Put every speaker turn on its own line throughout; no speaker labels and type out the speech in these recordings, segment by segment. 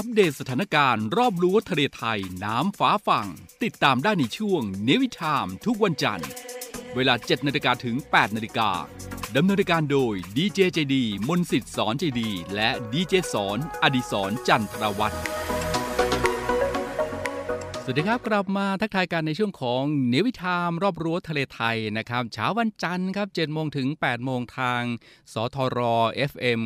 อัปเดตสถานการณ์รอบรู้ทะเลไทยน้ำฟ้าฝั่ง ติดตามได้ในช่วงเนวิทามทุกวันจันทร์ เวลา 7นาฬิกาถึง 8นาฬิกาดำเนินการโดยดีเจเจดีมนสิทธิ์สอนเจดี และดีเจสอนอดิสรจันทรวัฒน์ วัสดีครับกลับมาทักทายกันในช่วงของเนวิทามรอบรั้วทะเลไทยนะครับเช้าวันจันทร์ครับ7โมงถึง8โมงทาง สทร FM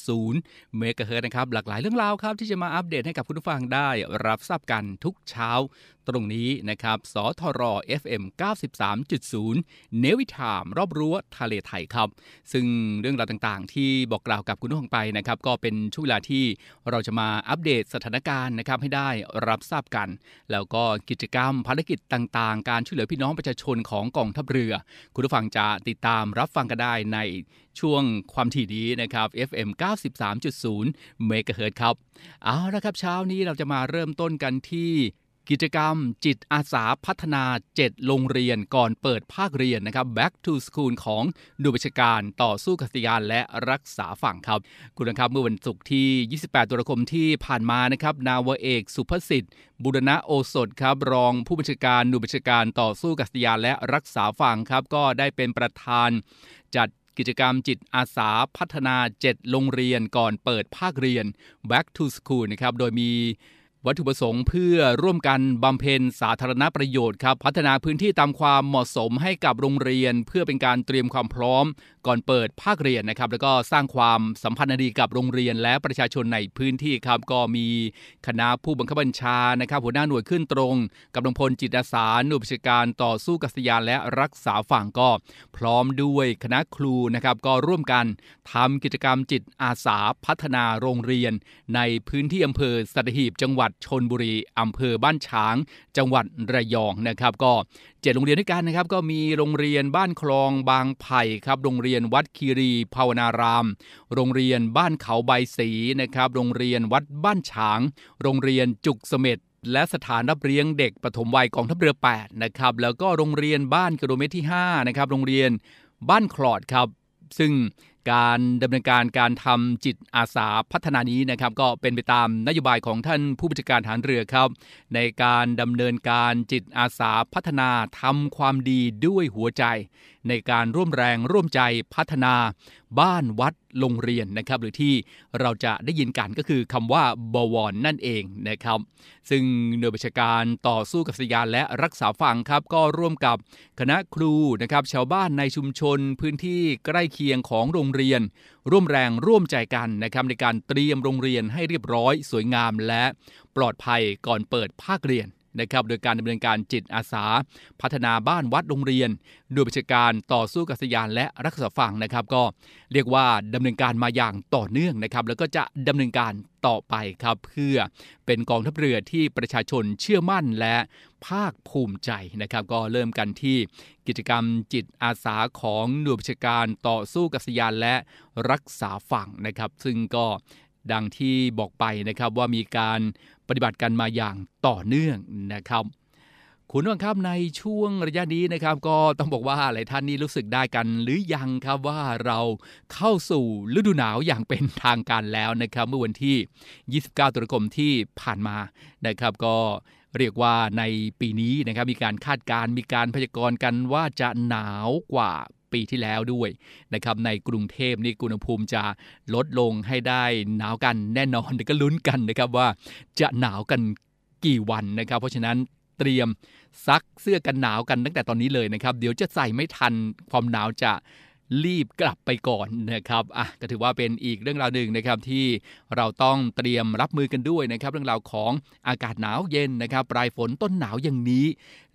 93.0 เมกะเฮิร์นะครับหลากหลายเรื่องราวครับที่จะมาอัปเดตให้กับคุณผู้ฟังได้รับทราบกันทุกเช้าตรงนี้นะครับ สทร FM 93.0 เนวิทามรอบรั้วทะเลไทยครับ ซึ่งเรื่องราวต่างๆ ที่บอกกล่าวกับคุณผู้ฟังไปนะครับ ก็เป็นช่วงเวลาที่เราจะมาอัปเดตสถานการณ์นะครับให้ได้รับทราบกัน แล้วก็กิจกรรมภารกิจต่างๆ การช่วยเหลือพี่น้องประชาชนของกองทัพเรือ คุณผู้ฟังจะติดตามรับฟังกันได้ในช่วงความถี่นี้นะครับ FM 93.0 เมกะเฮิรตครับ เอาละครับเช้านี้เราจะมาเริ่มต้นกันที่
กิจกรรมจิตอาสาพัฒนา 7 โรงเรียนก่อนเปิดภาคเรียนนะครับ Back to School ของดูบัชการต่อสู้กัษยานและรักษาฝั่งครับ คุณนะครับเมื่อวันศุกร์ที่ 28 ตุลาคมที่ผ่านมานะครับนาวเอกสุภสิทธิ์ บุรณะโอสถครับรองผู้บัญชาการดูบัชการต่อสู้กัษยานและรักษาฝั่งครับก็ได้เป็นประธานจัดกิจกรรมจิตอาสาพัฒนา 7 โรงเรียนก่อนเปิดภาคเรียน Back to School นะครับโดยมี วัตถุประสงค์เพื่อร่วมกันบำเพ็ญสาธารณประโยชน์ครับ พัฒนาพื้นที่ตามความเหมาะสมให้กับโรงเรียน เพื่อเป็นการเตรียมความพร้อม ก่อนเปิดภาคเรียนนะครับ แล้วก็สร้างความสัมพันธ์ดีกับโรงเรียนและประชาชนในพื้นที่ครับ ก็มีคณะผู้บังคับบัญชานะครับ หัวหน้าหน่วยขึ้นตรงกำลังพลจิตอาสาหน่วยราชาการต่อสู้กัษยานและรักษาฝั่งก็ พร้อมด้วยคณะครูนะครับ ก็ร่วมกันทำกิจกรรมจิตอาสาพัฒนาโรงเรียน ในพื้นที่อำเภอสัตหีบจังหวัดชนบุรีอำเภอบ้านฉาง จังหวัดระยองนะครับก็เจ็ดโรงเรียนด้วยกันนะครับก็มีโรงเรียนบ้านคลองบางไผ่ครับโรงเรียนวัดคีรีภาวนาราม โรงเรียนบ้านเขาใบสีนะครับโรงเรียนวัดบ้านฉาง โรงเรียนจุกเสม็ดและสถานรับเลี้ยงเด็กปฐมวัยกองทัพเรือ8นะครับแล้วก็โรงเรียนบ้านกิโลเมตรที่5นะครับโรงเรียนบ้านคลอดครับ ซึ่ง การดำเนินการการทำจิตอาสาพัฒนานี้นะครับ ก็เป็นไปตามนโยบายของท่านผู้บัญชาการฐานเรือครับ ในการดำเนินการจิตอาสาพัฒนาทำความดีด้วยหัวใจ ในการร่วมแรงร่วมใจพัฒนาบ้านวัดโรงเรียนนะครับ หรือที่เราจะได้ยินกันก็คือคำว่าบวรนั่นเองนะครับ ซึ่งหน่วยบัญชาการต่อสู้กับสยานและรักษาฝั่งครับ ก็ร่วมกับคณะครูนะครับ ชาวบ้านในชุมชนพื้นที่ใกล้เคียงของโรงเรียน ร่วมแรงร่วมใจกันนะครับในการเตรียมโรงเรียนให้เรียบร้อย สวยงามและปลอดภัยก่อนเปิดภาคเรียนนะครับโดยการดำเนินการจิตอาสา พัฒนาบ้านวัดโรงเรียนด้วยบัญชาการต่อสู้กัษยานและรักษาฝั่งนะครับ ก็เรียกว่าดำเนินการมาอย่างต่อเนื่องนะครับ แล้วก็จะดำเนินการ ต่อไปครับ เพื่อเป็นกองทัพเรือที่ประชาชนเชื่อมั่นและภาคภูมิใจนะครับ ก็เริ่มกันที่กิจกรรมจิตอาสาของหน่วยราชาการต่อสู้กัษยานและรักษาฝั่งนะครับ ซึ่งก็ดังที่บอกไปนะครับว่ามีการปฏิบัติกันมาอย่างต่อเนื่องนะครับ คุณผู้ชมครับในช่วงระยะนี้นะครับ ก็ต้องบอกว่าหลายท่านนี้รู้สึกได้กัน หรือยังครับว่าเราเข้าสู่ฤดูหนาวอย่างเป็นทางการแล้วนะครับ เมื่อวันที่ 29ตุลาคมที่ผ่านมานะครับ ก็เรียกว่าในปีนี้นะครับมีการคาดการมีการพยากรณ์กันว่าจะหนาวกว่าปีที่แล้วด้วยนะครับในกรุงเทพนี่อุณหภูมิจะลดลงให้ได้หนาวกันแน่นอนก็ลุ้นกันนะครับว่าจะหนาวกันกี่วันนะครับ เพราะฉะนั้น เตรียมซักเสื้อกันหนาวกันตั้งแต่ตอนนี้เลยนะครับ เดี๋ยวจะใส่ไม่ทันความหนาวจะรีบกลับไปก่อนนะครับอะก็ถือว่าเป็นอีกเรื่องราวหนึ่งนะครับที่เราต้องเตรียมรับมือกันด้วยนะครับ เรื่องราวของอากาศหนาวเย็นนะครับปลายฝนต้นหนาวอย่างนี้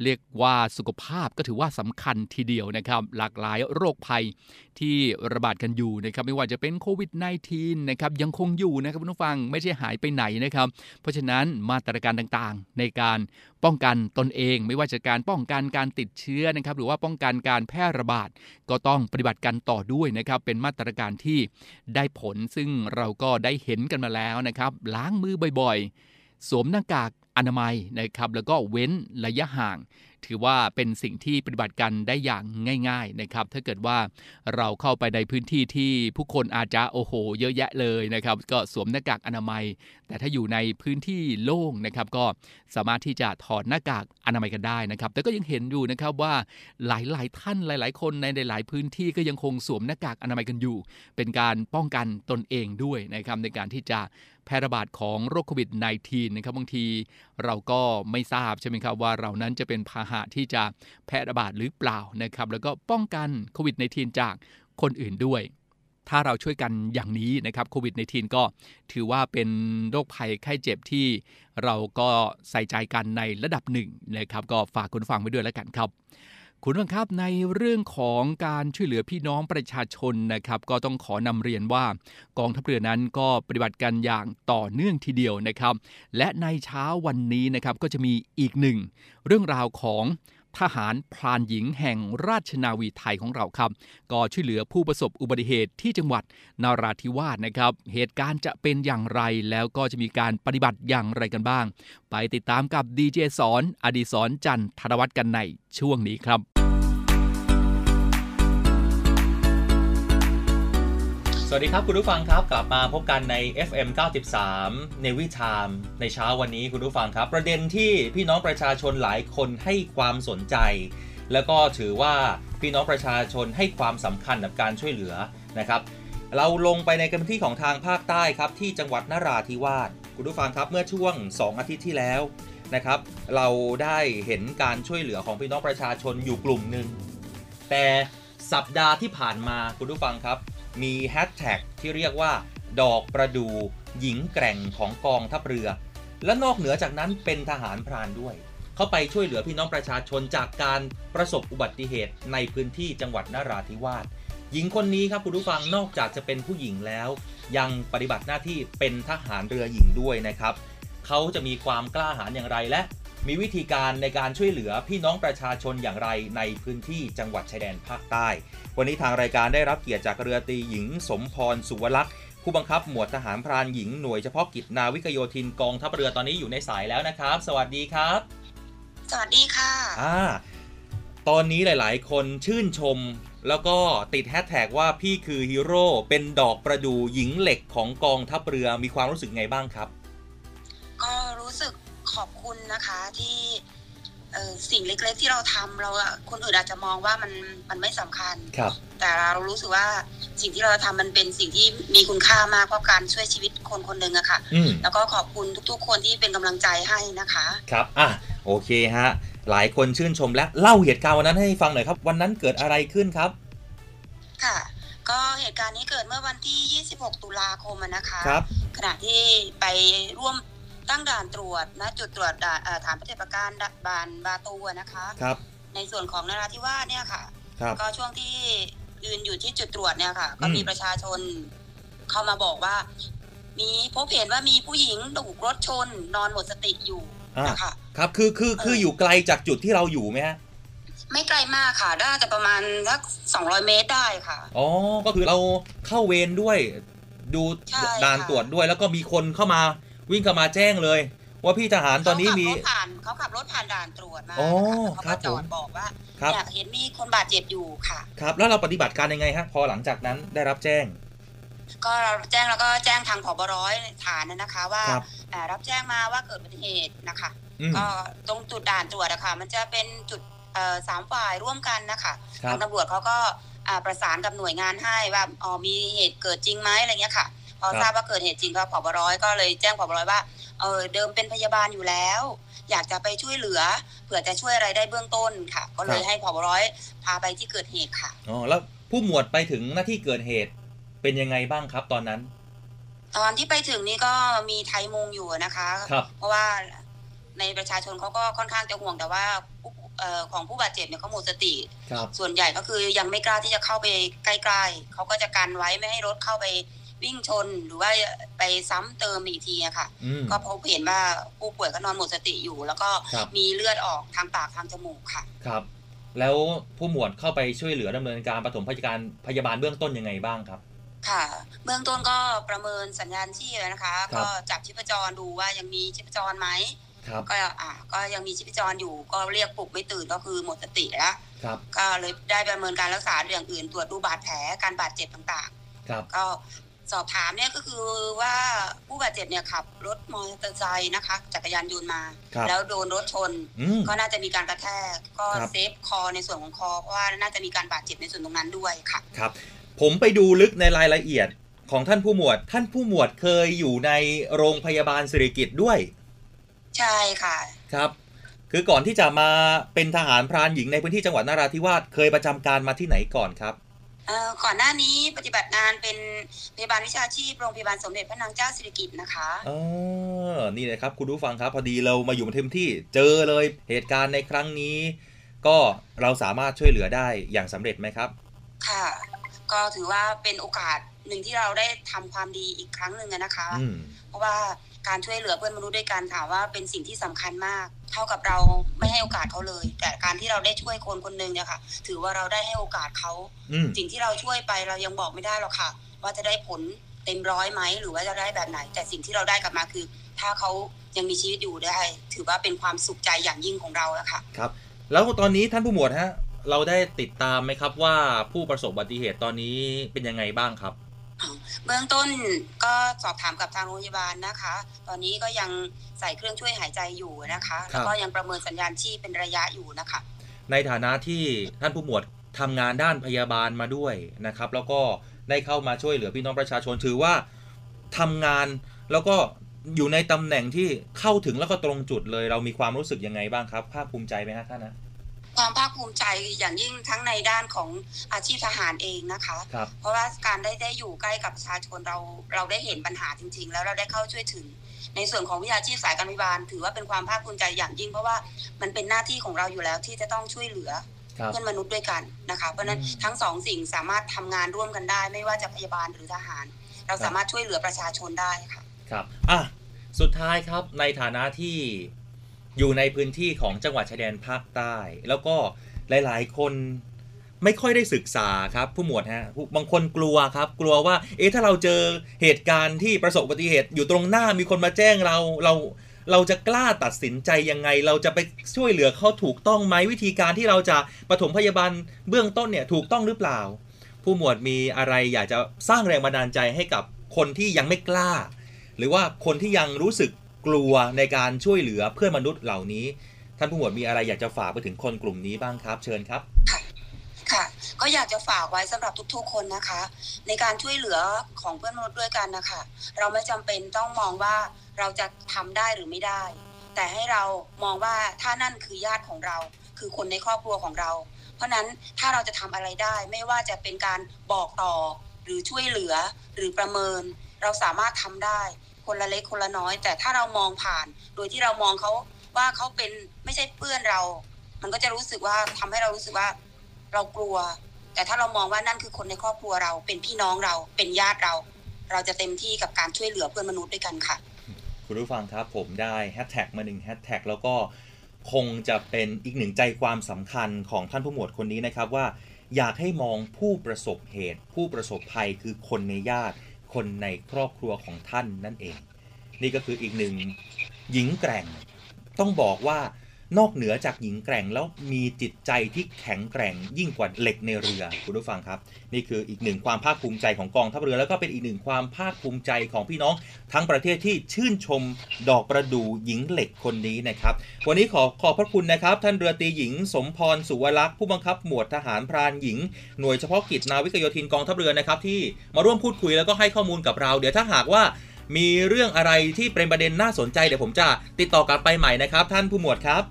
เรียกว่าสุขภาพก็ถือว่าสำคัญทีเดียวนะครับ หลากหลายโรคภัย ที่ระบาดกันอยู่นะครับไม่ว่าจะเป็นโควิด -19 นะครับยังคงอยู่นะครับคุณผู้ฟังไม่ใช่หายไปไหนนะครับ เพราะฉะนั้นมาตรการต่างๆ ในการป้องกันตนเอง ไม่ว่าจะการป้องกันการติดเชื้อนะครับ หรือว่าป้องกันการแพร่ระบาดก็ต้องปฏิบัติกันต่อด้วยนะครับเป็นมาตรการที่ได้ผลซึ่งเราก็ได้เห็นกันมาแล้วนะครับ ล้างมือบ่อยๆ สวมหน้ากากอนามัยนะครับแล้วก็เว้นระยะห่าง ถือว่าเป็นสิ่งที่ปฏิบัติกันได้อย่างง่าย ๆนะครับ ถ้าเกิดว่าเราเข้าไปในพื้นที่ที่ผู้คนอาจจะโอ้โห เยอะแยะเลยนะครับ ก็สวมหน้ากากอนามัย แต่ถ้าอยู่ในพื้นที่โล่งนะครับ ก็สามารถที่จะถอดหน้ากากอนามัยกันได้นะครับ แต่ก็ยังเห็นอยู่นะครับว่าหลายๆท่านหลาย ๆ คนในหลาย ๆ พื้นที่ก็ยังคงสวมหน้ากากอนามัยกันอยู่ เป็นการป้องกันตนเองด้วยนะครับในการที่จะแพร่ระบาดของโรคโควิด -19 นะครับบางทีเราก็ไม่ทราบใช่ไหมครับว่าเรานั้นจะเป็นพาหะที่จะแพร่ระบาดหรือเปล่านะครับแล้วก็ป้องกันโควิด -19 จากคนอื่นด้วย ถ้าเราช่วยกันอย่างนี้นะครับโควิด -19 ก็ถือว่าเป็นโรคภัยไข้เจ็บที่เราก็ใส่ใจกันในระดับหนึ่งนะครับก็ฝากคุณฟังไว้ด้วยแล้วกันครับ คุณผู้ชมครับในเรื่องของการช่วยเหลือพี่น้องประชาชนนะครับก็ต้องขอนำเรียนว่ากองทัพเรือนั้นก็ปฏิบัติกันอย่างต่อเนื่องทีเดียวนะครับ และในเช้าวันนี้นะครับก็จะมีอีกหนึ่งเรื่องราวของ ทหารพรานหญิงแห่งราชนาวีไทยของเราครับ ก็ช่วยเหลือผู้ประสบอุบัติเหตุที่จังหวัดนาราธิวาสนะครับ เหตุการณ์จะเป็นอย่างไรแล้วก็จะมีการปฏิบัติอย่างไรกันบ้าง ไปติดตามกับดีเจสอนอดีศรจันทรวัฒน์กันในช่วงนี้ครับ
สวัสดีครับคุณผู้ฟังครับกลับมาพบกันใน FM 93ในวิชามในเช้าวันนี้คุณผู้ฟังครับ ประเด็นที่พี่น้องประชาชนหลายคนให้ความสนใจ แล้วก็ถือว่าพี่น้องประชาชนให้ความสำคัญกับการช่วยเหลือนะครับ เราลงไปในกันที่ของทางภาคใต้ครับที่จังหวัดนราธิวาสคุณผู้ฟังครับเมื่อช่วง 2 อาทิตย์ที่แล้วนะครับเราได้เห็นการช่วยเหลือของพี่น้องประชาชนอยู่กลุ่มหนึ่งแต่สัปดาห์ที่ผ่านมาคุณผู้ฟังครับ มีแฮชแท็กที่เรียกว่า ดอกประดูหญิงแกร่งของกองทัพเรือ และนอกเหนือจากนั้นเป็นทหารพรานด้วย เข้าไปช่วยเหลือพี่น้องประชาชนจากการประสบอุบัติเหตุในพื้นที่จังหวัดนราธิวาสหญิงคนนี้ครับคุณผู้ฟังนอกจากจะเป็นผู้หญิงแล้ว ยังปฏิบัติหน้าที่เป็นทหารเรือหญิงด้วยนะครับเขาจะมีความกล้าหาญอย่างไรและ มีวิธีการในการช่วยเหลือพี่น้องประชาชนอย่างไรในพื้นที่จังหวัดชายแดนภาคใต้ วันนี้ทางรายการได้รับเกียรติจากเรือตีหญิงสมพรสุวลักษ์ผู้บังคับหมวดทหารพรานหญิงหน่วยเฉพาะกิจนาวิกโยธินกองทัพเรือตอนนี้อยู่ในสายแล้วนะครับ สวัสดีครับ
สวัสดีค่ะ
อ่าตอนนี้หลาย ๆ คนชื่นชม แล้วก็ติดแฮชแท็กว่าพี่คือฮีโร่เป็นดอกประดูหญิงเหล็กของกองทัพเรือมีความรู้สึกไงบ้างครับ
ขอบคุณนะคะที่เอ่อสิ่งเล็ก ๆ ที่เราทำเราอะคนอื่นอาจจะมองว่ามันมันไม่สำคัญ
ครับ
แต่เรารู้สึกว่าสิ่งที่เราทำมันเป็นสิ่งที่มีคุณค่ามากเพราะการช่วยชีวิตคนคนหนึ่งอะค่ะ
อืม
แล้วก็ขอบคุณทุกๆ คนที่เป็นกำลังใจให้นะคะ
ครับอะโอเคฮะหลายคนชื่นชมและเล่าเหตุการณ์วันนั้นให้ฟังหน่อยครับ วันนั้นเกิดอะไรขึ้นครับ
ค่ะ ก็เหตุการณ์นี้เกิดเมื่อวันที่ 26 ตุลาคมอะนะคะ
ครับ
ขณะที่ไปร่วม ตั้งด่านตรวจนะจุดตรวจด่านเอ่อฐานปฏิบัติการบานบาตูอะนะคะ
ครับ
ในส่วนของนราธิวาสเนี่ยค่ะ
ครับ
ก็ช่วงที่ยืนอยู่ที่จุดตรวจเนี่ยค่ะ ก็
อืม
มีประชาชนเข้ามาบอกว่า มีพบเห็นว่ามีผู้หญิงถูกรถชนนอนหมดสติอยู่
อ่า
นะคะ
ครับคือคือคือ
เออ
อ
อ
ยู่ไกลจากจุดที่เราอยู่ไหมฮะ
ไม่ไกลมากค่ะได้แต่ประมาณสักสองร้อยเมตรได้ค่ะ
อ๋อก็คือเราเข้าเวรด้วย ดู
ใช่ค่ะ
ด่านตรวจด้วย แล้วก็มีคนเข้ามา วิ่งเข้ามาแจ้งเลย ว่าพี่ทหารตอนนี้มี
เขาขับรถผ่านเขาขับรถผ่านด่านตรวจมา
อ๋อ
นะคะแล้วเขา
ครับผม
ก็จอดบอกว่า
ครับ
อยากเห็นมีคนบาดเจ็บอยู่ค่ะ
ครับ แล้วเราปฏิบัติการยังไงฮะพอหลังจากนั้นได้รับแจ้ง
ก็เราแจ้งแล้วก็แจ้งทางผบร้อยฐานนะคะ ว่า
ครับ
เอ่อรับแจ้งมาว่าเกิดอุบัติเหตุนะคะ
อืม
ก็ตรงจุดด่านตรวจอะค่ะมันจะเป็นจุดเอ่อสามฝ่ายร่วมกันนะคะ
ครั
ทา
บ
งตำรวจเขาก็อ่าประสานกับหน่วยงานให้ว่าอ๋อมีเหตุเกิดจริงไหมอะไรเงี้ยค่ะ พอ
ครับ
ทราบว่าเกิดเหตุจริงก็ผบร้อยก็เลยแจ้งผบร้อยว่าเออเดิมเป็นพยาบาลอยู่แล้ว อยากจะไปช่วยเหลือเผื่อจะช่วยอะไรได้เบื้องต้นค่ะ ก็เลยให้ผบร้อยพาไปที่เกิดเหตุค่ะ
อ๋อแล้วผู้หมวดไปถึงหน้าที่เกิดเหตุเป็นยังไงบ้างครับตอนนั้น
ตอนที่ไปถึงนี่ก็มีไทยมุงอยู่นะคะ
ครับ
เพราะว่าในประชาชนเขาก็ค่อนข้างจะห่วงแต่ว่าผู้เอ่อของผู้บาดเจ็บเนี่ยเขาหมดสติ
ครับ
ส่วนใหญ่ก็คือยังไม่กล้าที่จะเข้าไปใกล้ๆเขาก็จะกันไว้ไม่ให้รถเข้าไป วิ่งชนหรือว่าไปซ้ำเติมอีกทีอะค่ะ
อืม
ก็พบเห็นว่าผู้ป่วยก็นอนหมดสติอยู่ แล้วก็
ครับ
มีเลือดออกทางปากทางจมูกค่ะ
ครับ แล้วผู้หมวดเข้าไปช่วยเหลือดำเนินการปฐมพยาบาลพยาบาลเบื้องต้นยังไงบ้างครับ
ค่ะ เบื้องต้นก็ประเมินสัญญาณชีพนะคะ
ครับ
ก็จับชีพจรดูว่ายังมีชีพจรไหม
ครับ
ก็อ่าก็ยังมีชีพจรอยู่ก็เรียกปลุกไม่ตื่นก็คือหมดสติแล้ว
ครับ
ก็เลยได้ประเมินการรักษาอย่างอื่นตรวจดูบาดแผลการบาดเจ็บต่าง
ครับ
ๆก็ สอบถามเนี่ยก็คือว่าผู้บาดเจ็บเนี่ยขับรถมอเตอร์ไซค์นะคะ จักรยานยนต์มา
ครับ
แล้วโดนรถชน
อืม
ก็น่าจะมีการกระแทก ก็
ครับ
เซฟคอในส่วนของคอเพราะว่าน่าจะมีการบาดเจ็บในส่วนตรงนั้นด้วยค่ะ
ครับ ผมไปดูลึกในรายละเอียดของท่านผู้หมวด ท่านผู้หมวดเคยอยู่ในโรงพยาบาลสิริกิตด้วย
ใช่ค่ะ
ครับ คือก่อนที่จะมาเป็นทหารพรานหญิงในพื้นที่จังหวัดนราธิวาสเคยประจำการมาที่ไหนก่อนครับ
เอ่อ ก่อนหน้านี้ปฏิบัติงานเป็นพยาบาลวิชาชีพโรงพยาบาลสมเด็จพระนางเจ้าสิริกิติ์นะคะ
เออนี่เลยครับคุณผู้ฟังครับพอดีเรามาอยู่ในพื้นที่เจอเลยเหตุการณ์ในครั้งนี้ ก็เราสามารถช่วยเหลือได้อย่างสำเร็จไหมครับ
ค่ะ ก็ถือว่าเป็นโอกาสหนึ่งที่เราได้ทำความดีอีกครั้งหนึ่งอะนะคะ
อืม
เพราะว่า การช่วยเหลือเพื่อนมนุษย์ด้วยกันถามว่าเป็นสิ่งที่สำคัญมาก เท่ากับเราไม่ให้โอกาสเขาเลย แต่การที่เราได้ช่วยคนคนหนึ่งเนี่ยค่ะ ถือว่าเราได้ให้โอกาสเขา
อืม
สิ่งที่เราช่วยไปเรายังบอกไม่ได้หรอกค่ะ ว่าจะได้ผลเต็มร้อยไหมหรือว่าจะได้แบบไหน แต่สิ่งที่เราได้กลับมาคือ ถ้าเขายังมีชีวิตอยู่ได้ ถือว่าเป็นความสุขใจอย่างยิ่งของเราแล้วค่ะ
ครับ แล้วตอนนี้ท่านผู้หมวดฮะเราได้ติดตามไหมครับว่าผู้ประสบอุบัติเหตุตอนนี้เป็นยังไงบ้างครับ
เบื้องต้นก็สอบถามกับทางโรงพยาบาลนะคะ ตอนนี้ก็ยังใส่เครื่องช่วยหายใจอยู่นะคะ แล้วก็ยังประเมินสัญญาณชีพเป็นระยะอยู่นะคะ
ในฐานะที่ท่านผู้หมวดทำงานด้านพยาบาลมาด้วยนะครับ แล้วก็ได้เข้ามาช่วยเหลือพี่น้องประชาชนถือว่าทำงานแล้วก็อยู่ในตำแหน่งที่เข้าถึงแล้วก็ตรงจุดเลย เรามีความรู้สึกยังไงบ้างครับภาคภูมิใจไหมฮะท่านนะ
ความภาคภูมิใจอย่างยิ่งทั้งในด้านของอาชีพทหารเองนะคะ
ครับ
เพราะว่าการได้ได้อยู่ใกล้กับประชาชนเราเราได้เห็นปัญหาจริง ๆ แล้วเราได้เข้าช่วยถึง ในส่วนของวิชาชีพสายการพยาบาล ถือว่าเป็นความภาคภูมิใจอย่างยิ่ง เพราะว่ามันเป็นหน้าที่ของเราอยู่แล้วที่จะต้องช่วยเหลือ
ครับ
เพื่อนมนุษย์ด้วยกันนะคะเพราะฉะนั้น
อืม
ทั้งสองสิ่งสามารถทำงานร่วมกันได้ ไม่ว่าจะพยาบาลหรือทหาร เราสามารถช่วยเหลือประชาชนได้ค่ะ
ครับอะสุดท้ายครับในฐานะที่ อยู่ในพื้นที่ของจังหวัดชายแดนภาคใต้ แล้วก็หลาย ๆ คนไม่ค่อยได้ศึกษาครับผู้หมวดฮะบางคนกลัวครับ กลัวว่า เอ๊ะถ้าเราเจอเหตุการณ์ที่ประสบอุบัติเหตุอยู่ตรงหน้ามีคนมาแจ้งเราเราเราจะกล้าตัดสินใจยังไง เราจะไปช่วยเหลือเขาถูกต้องไหมวิธีการที่เราจะปฐมพยาบาลเบื้องต้นเนี่ยถูกต้องหรือเปล่า ผู้หมวดมีอะไรอยากจะสร้างแรงบันดาลใจให้กับคนที่ยังไม่กล้า หรือว่าคนที่ยังรู้สึก กลัวในการช่วยเหลือเพื่อนมนุษย์เหล่านี้ ท่านผู้หมวดมีอะไรอยากจะฝากไปถึงคนกลุ่มนี้บ้างครับ เชิญครับ
ค่ะก็อยากจะฝากไว้สำหรับทุกๆคนนะคะ ในการช่วยเหลือของเพื่อนมนุษย์ด้วยกันนะคะเราไม่จำเป็นต้องมองว่าเราจะทำได้หรือไม่ได้ แต่ให้เรามองว่าถ้านั่นคือญาติของเรา คือคนในครอบครัวของเรา เพราะฉะนั้นถ้าเราจะทำอะไรได้ ไม่ว่าจะเป็นการบอกต่อหรือช่วยเหลือหรือประเมิน เราสามารถทำได้ คนละเล็กคนละน้อย แต่ถ้าเรามองผ่าน โดยที่เรามองเขาว่าเขาเป็นไม่ใช่เพื่อนเรา มันก็จะรู้สึกว่าทำให้เรารู้สึกว่าเรากลัว แต่ถ้าเรามองว่านั่นคือคนในครอบครัวเรา เป็นพี่น้องเรา เป็นญาติเรา เราจะเต็มที่กับการช่วยเหลือเพื่อนมนุษย์ด้วยกันค่ะ
คุณผู้ฟังครับผมได้แฮชแท็กมาหนึ่งแฮชแท็กแล้วก็คงจะเป็นอีกหนึ่งใจความสำคัญของท่านผู้หมวดคนนี้นะครับว่า อยากให้มองผู้ประสบเหตุ ผู้ประสบภัยคือคนในญาติ คนในครอบครัวของท่านนั่นเอง นี่ก็คืออีกหนึ่งหญิงแกร่ง ต้องบอกว่า นอกเหนือจากหญิงแกร่งแล้วมีจิตใจที่แข็งแกร่งยิ่งกว่าเหล็กในเรือคุณผู้ฟังครับ นี่คืออีกหนึ่งความภาคภูมิใจของกองทัพเรือ แล้วก็เป็นอีกหนึ่งความภาคภูมิใจของพี่น้อง ทั้งประเทศที่ชื่นชมดอกประดู่หญิงเหล็กคนนี้นะครับ วันนี้ขอขอบพระคุณนะครับ ท่านเรือตีหญิง สมพรสุวรักษ์ผู้บังคับหมวดทหารพรานหญิง หน่วยเฉพาะกิจนาวิกโยธินกองทัพเรือนะครับที่มาร่วมพูดคุยแล้วก็ให้ข้อมูลกับเรา เดี๋ยวถ้าหากว่า มีเรื่องอะไรที่เป็นประเด็นน่าสนใจเดี๋ยวผมจะติดต่อกลับไปใหม่นะครับ ท่านผู้หมวดครับ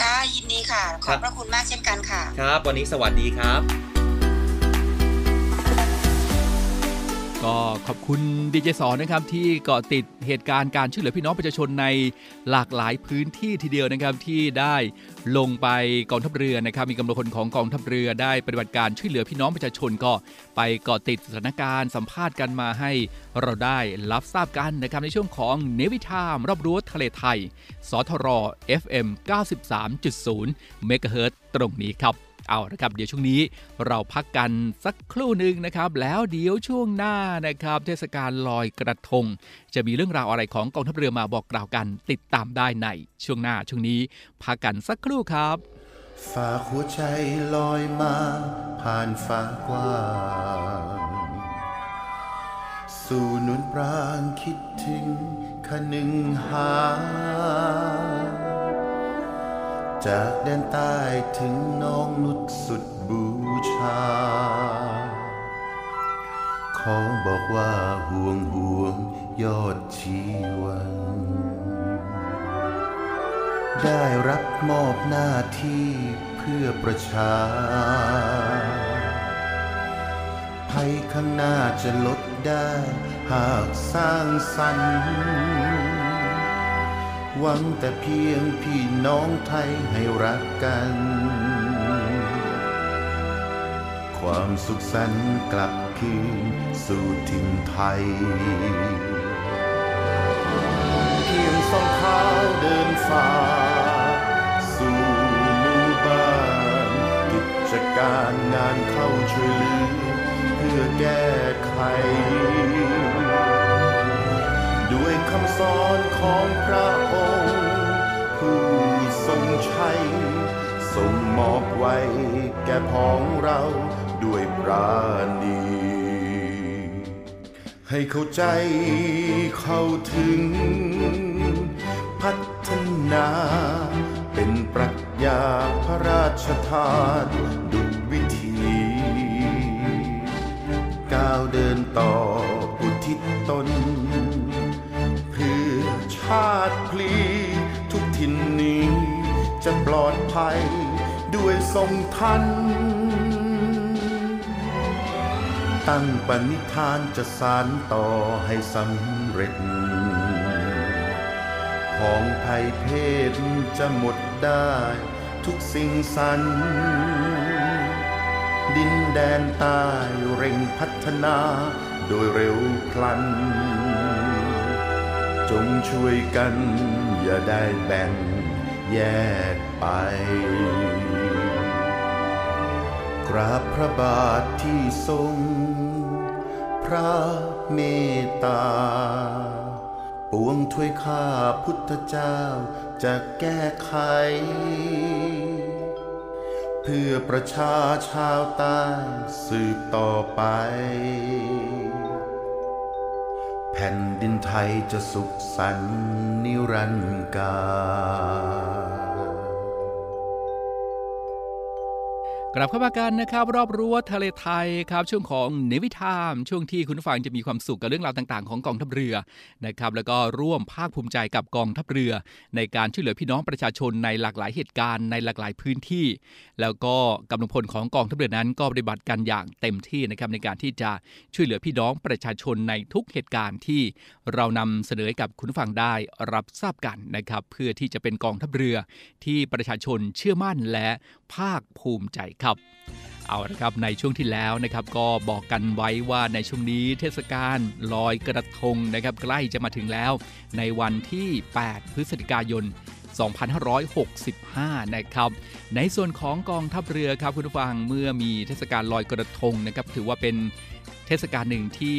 ค่ะยินดีค่ะ ขอบพระคุณมากเช่นกันค่ะ
ครับ วันนี้สวัสดีครับ
ก็ขอบคุณดีเจสอนนะครับที่เกาะติดเหตุการณ์การช่วยเหลือพี่น้องประชาชนในหลากหลายพื้นที่ทีเดียวนะครับที่ได้ลงไปกองทัพเรือนะครับมีกำลังคนของกองทัพเรือได้ปฏิบัติการช่วยเหลือพี่น้องประชาชนก็ไปเกาะติดสถานการณ์สัมภาษณ์กันมาให้เราได้รับทราบกันนะครับในช่วงของเนวิทามรอบรั้วทะเลไทย สทร FM 93.0 เมกะเฮิรตตรงนี้ครับ เอาละครับ เดี๋ยวช่วงนี้เราพักกันสักครู่หนึ่งนะครับ แล้วเดี๋ยวช่วงหน้านะครับ เทศกาลลอยกระทง จะมีเรื่องราวอะไรของกองทัพเรือมาบอกกล่าวกัน ติดตามได้ในช่วงหน้าช่วงนี้พักกันสักครู่ครับ
ฝากหัวใจลอยมาผ่านฟ้ากว้างสู่นุนปรางคิดถึงคนึงหา จากแดนใต้ถึงน้องนุดสุดบูชา ขอบอกว่าห่วงห่วงยอดชีวัน ได้รับมอบหน้าที่เพื่อประชา ภัยข้างหน้าจะลดได้หากสร้างสรรค์ หวังแต่เพียงพี่น้องไทยให้รักกัน ความสุขสันต์กลับคืนสู่ถิ่นไทย เพียงสองขาเดินฝ่าสู่หมู่บ้านกิจการงานเข้าช่วยเหลือเพื่อแก้ไข คำสอนของพระองค์ ผู้ทรงชัยทรงมอบไว้แก่พ้องเราด้วยปราณี ให้เข้าใจเข้าถึง พัฒนาเป็นปรัชญาพระราชทานดุจวิธี ก้าวเดินต่ออุทิศตนาติพลี ทุกทินนี้จะปลอดภัยด้วยทรงทัน ตั้งปณิธานจะสานต่อให้สำเร็จ ของภัยเพศจะหมดได้ทุกสิ่งสรรดินแดนใต้เร่งพัฒนาโดยเร็วพลัน จงช่วยกัน อย่าได้แบ่งแยกไป กราบพระบาทที่ทรง พระเมตตา ปวงถ้วยข้าพุทธเจ้าจะแก้ไข เพื่อประชาชาวใต้สืบต่อไป แผ่นดินไทยจะสุขสันต์นิรันดร์กาล
กลับเข้ามากันนะครับ รอบรั้วทะเลไทยครับช่วงของเนวิทามช่วงที่คุณฟังจะมีความสุขกับเรื่องราวต่างๆ ของกองทัพเรือนะครับแล้วก็ร่วมภาคภูมิใจกับกองทัพเรือ ในการช่วยเหลือพี่น้องประชาชนในหลากหลายเหตุการณ์ในหลากหลายพื้นที่ แล้วก็กำลังพลของกองทัพเรือนั้นก็ปฏิบัติกันอย่างเต็มที่นะครับในการที่จะช่วยเหลือพี่น้องประชาชนในทุกเหตุการณ์ที่เรานำเสนอให้กับคุณฟังได้รับทราบกันนะครับเพื่อที่จะเป็นกองทัพเรือที่ประชาชนเชื่อมั่นและภาคภูมิใจครับ เอาละครับในช่วงที่แล้วนะครับ ก็บอกกันไว้ว่าในช่วงนี้เทศกาลลอยกระทงนะครับ ใกล้จะมาถึงแล้ว ในวันที่ 8 พฤศจิกายน 2565 นะครับ ในส่วนของกองทัพเรือครับคุณผู้ฟังเมื่อมีเทศกาลลอยกระทงนะครับ ถือว่าเป็นเทศกาลหนึ่งที่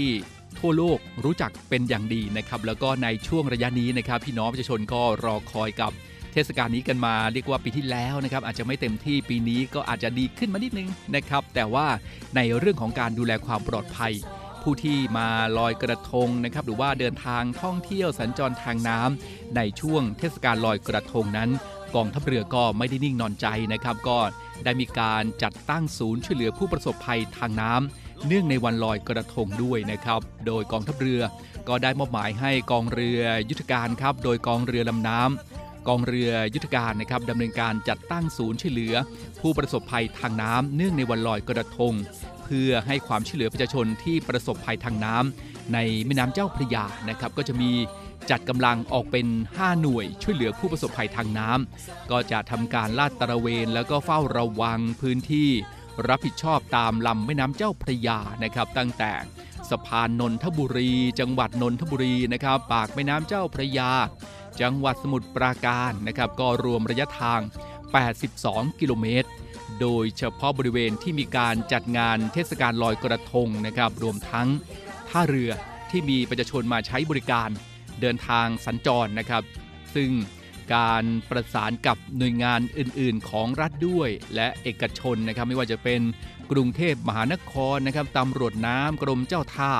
ทั่วโลกรู้จักเป็นอย่างดีนะครับ แล้วก็ในช่วงระยะนี้นะครับ พี่น้องประชาชนก็รอคอยกับ เทศกาลนี้กันมาเรียกว่าปีที่แล้วนะครับอาจจะไม่เต็มที่ปีนี้ก็อาจจะดีขึ้นมานิดนึงนะครับแต่ว่าในเรื่องของการดูแลความปลอดภัย ผู้ที่มาลอยกระทงนะครับหรือว่าเดินทางท่องเที่ยวสัญจรทางน้ำในช่วงเทศกาลลอยกระทงนั้น กองทัพเรือก็ไม่ได้นิ่งนอนใจนะครับก็ได้มีการจัดตั้งศูนย์ช่วยเหลือผู้ประสบภัยทางน้ำเนื่องในวันลอยกระทงด้วยนะครับ โดยกองทัพเรือก็ได้มอบหมายให้กองเรือยุทธการครับ โดยกองเรือลำน้ำ กองเรือยุทธการนะครับดำเนินการจัดตั้งศูนย์ช่วยเหลือ ผู้ประสบภัยทางน้ำเนื่องในวันลอยกระทง เพื่อให้ความช่วยเหลือประชาชนที่ประสบภัยทางน้ำในแม่น้ำเจ้าพระยานะครับก็จะมีจัดกำลังออกเป็น 5 หน่วยช่วยเหลือผู้ประสบภัยทางน้ำก็จะทำการลาดตระเวน แล้วก็เฝ้าระวังพื้นที่รับผิดชอบตามลำแม่น้ำเจ้าพระยานะครับ ตั้งแต่สะพานนนทบุรี จังหวัดนนทบุรีนะครับ ปากแม่น้ำเจ้าพระยา จังหวัดสมุทรปราการนะครับ ก็รวมระยะทาง 82 กิโลเมตร โดยเฉพาะบริเวณที่มีการจัดงานเทศกาลลอยกระทงนะครับ รวมทั้งท่าเรือที่มีประชาชนมาใช้บริการเดินทางสัญจรนะครับ ซึ่งการประสานกับหน่วยงานอื่น ๆ ของรัฐด้วย และเอกชนนะครับ ไม่ว่าจะเป็นกรุงเทพมหานครนะครับตำรวจน้ำกรมเจ้าท่า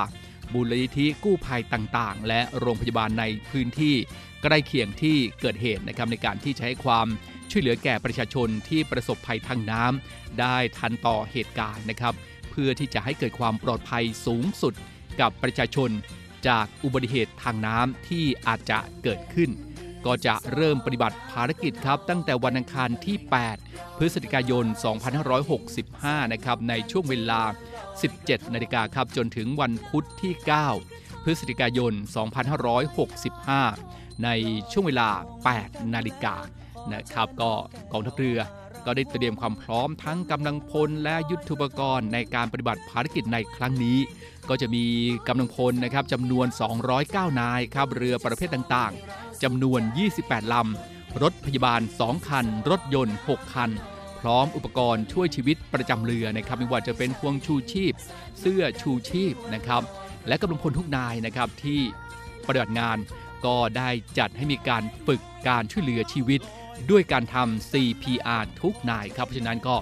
บูรณิธิกู้ภัยต่าง ๆ และโรงพยาบาลในพื้นที่ ใกล้เคียงที่เกิดเหตุนะครับในการที่จะให้ความช่วยเหลือแก่ประชาชนที่ประสบภัยทางน้ำได้ทันต่อเหตุการณ์นะครับ เพื่อที่จะให้เกิดความปลอดภัยสูงสุดกับประชาชน จากอุบัติเหตุทางน้ำที่อาจจะเกิดขึ้น ก็จะเริ่มปฏิบัติภารกิจครับ ตั้งแต่วันอังคารที่ 8 พฤศจิกายน 2565 นะครับในช่วงเวลา 17 นาฬิกาครับจนถึงวันพุธที่ 9 พฤศจิกายน 2565 ในช่วงเวลา 8 นาฬิกานะครับก็กองทัพเรือก็ได้เตรียมความพร้อมทั้งกำลังพลและยุทธุปกรณ์ในการปฏิบัติภารกิจในครั้งนี้ ก็จะมีกำลังพลนะครับจำนวน 209 นายครับเรือประเภทต่างๆจำนวน 28 ลำ รถพยาบาล 2 คัน รถยนต์ 6 คัน พร้อมอุปกรณ์ช่วยชีวิตประจำเรือนะครับไม่ว่าจะเป็นพวงชูชีพ เสื้อชูชีพนะครับและกำลังพลทุกนายนะครับที่ปฏิบัติงาน ก็ได้จัดให้มีการฝึกการช่วยเหลือชีวิต ด้วยการทำ CPR ทุกนายครับ เพราะฉะนั้นก็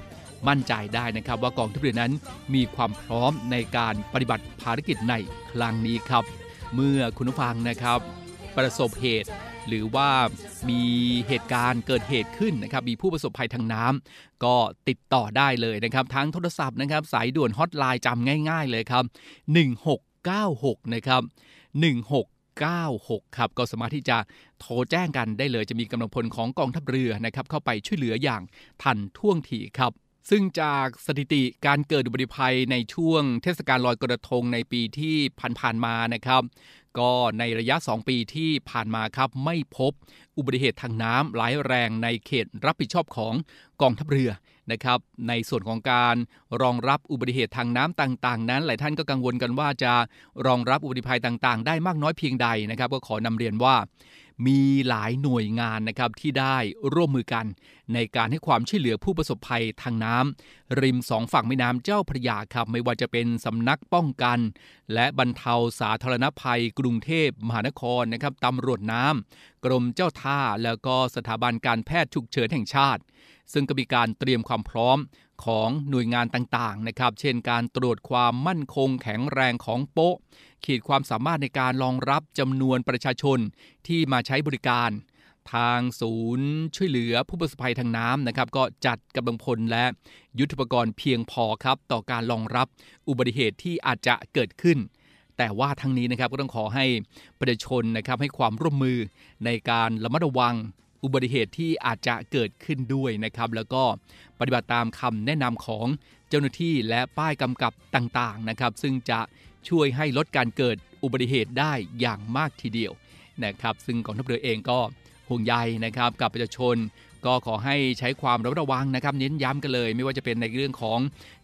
มั่นใจได้นะครับ ว่ากองทัพเรือนั้นมีความพร้อมในการปฏิบัติภารกิจในครั้งนี้ครับ เมื่อคุณผู้ฟังนะครับ ประสบเหตุ หรือว่ามีเหตุการณ์เกิดเหตุขึ้นนะครับ มีผู้ประสบภัยทางน้ำก็ติดต่อได้เลยนะครับ ทั้งโทรศัพท์นะครับ สายด่วนฮอตไลน์จำง่าย ๆ เลยครับ 1696 นะครับ 96 ครับ ก็สามารถที่จะโทรแจ้งกันได้เลย จะมีกำลังพลของกองทัพเรือนะครับเข้าไปช่วยเหลืออย่างทันท่วงทีครับซึ่งจากสถิติการเกิดอุบัติภัยในช่วงเทศกาลลอยกระทงในปีที่ผ่านๆมานะครับ ก็ในระยะ 2 ปีที่ผ่านมาครับ ไม่พบอุบัติเหตุทางน้ำร้ายแรงในเขตรับผิดชอบของกองทัพเรือ นะครับ ในส่วนของการรองรับอุบัติเหตุทางน้ำต่างๆ นั้น หลายท่านก็กังวลกันว่าจะรองรับอุบัติภัยต่างๆ ได้มากน้อยเพียงใดนะครับ ก็ขอนำเรียนว่า มีหลายหน่วยงานนะครับที่ได้ร่วมมือกัน ในการให้ความช่วยเหลือผู้ประสบภัยทางน้ำริมสองฝั่งแม่น้ำเจ้าพระยาครับ ไม่ว่าจะเป็นสำนักป้องกัน และบรรเทาสาธารณภัย กรุงเทพมหานครนะครับตำรวจน้ำกรมเจ้าท่าแล้วก็สถาบันการแพทย์ฉุกเฉินแห่งชาติ ซึ่งก็มีการเตรียมความพร้อม ของหน่วยงานต่างๆนะครับเช่นการตรวจความมั่นคงแข็งแรงของโป๊ะ ขีดความสามารถในการรองรับจำนวนประชาชนที่มาใช้บริการ ทางศูนย์ช่วยเหลือผู้ประสบภัยทางน้ำนะครับ ก็จัดกำลังพลและยุทธปกรณ์เพียงพอครับ ต่อการรองรับอุบัติเหตุที่อาจจะเกิดขึ้นแต่ว่าทั้งนี้นะครับก็ต้องขอให้ประชาชนนะครับให้ความร่วมมือในการระมัดระวัง อุบัติเหตุที่อาจจะเกิดขึ้นด้วยนะครับ แล้วก็ปฏิบัติตามคำแนะนำของเจ้าหน้าที่และป้ายกำกับต่างๆนะครับ ซึ่งจะช่วยให้ลดการเกิดอุบัติเหตุได้อย่างมากทีเดียวนะครับ ซึ่งกองทัพเรือเองก็ห่วงใยนะครับกับประชาชนก็ขอให้ใช้ความระมัดระวังนะครับ เน้นย้ำกันเลย ไม่ว่าจะเป็นในเรื่องของ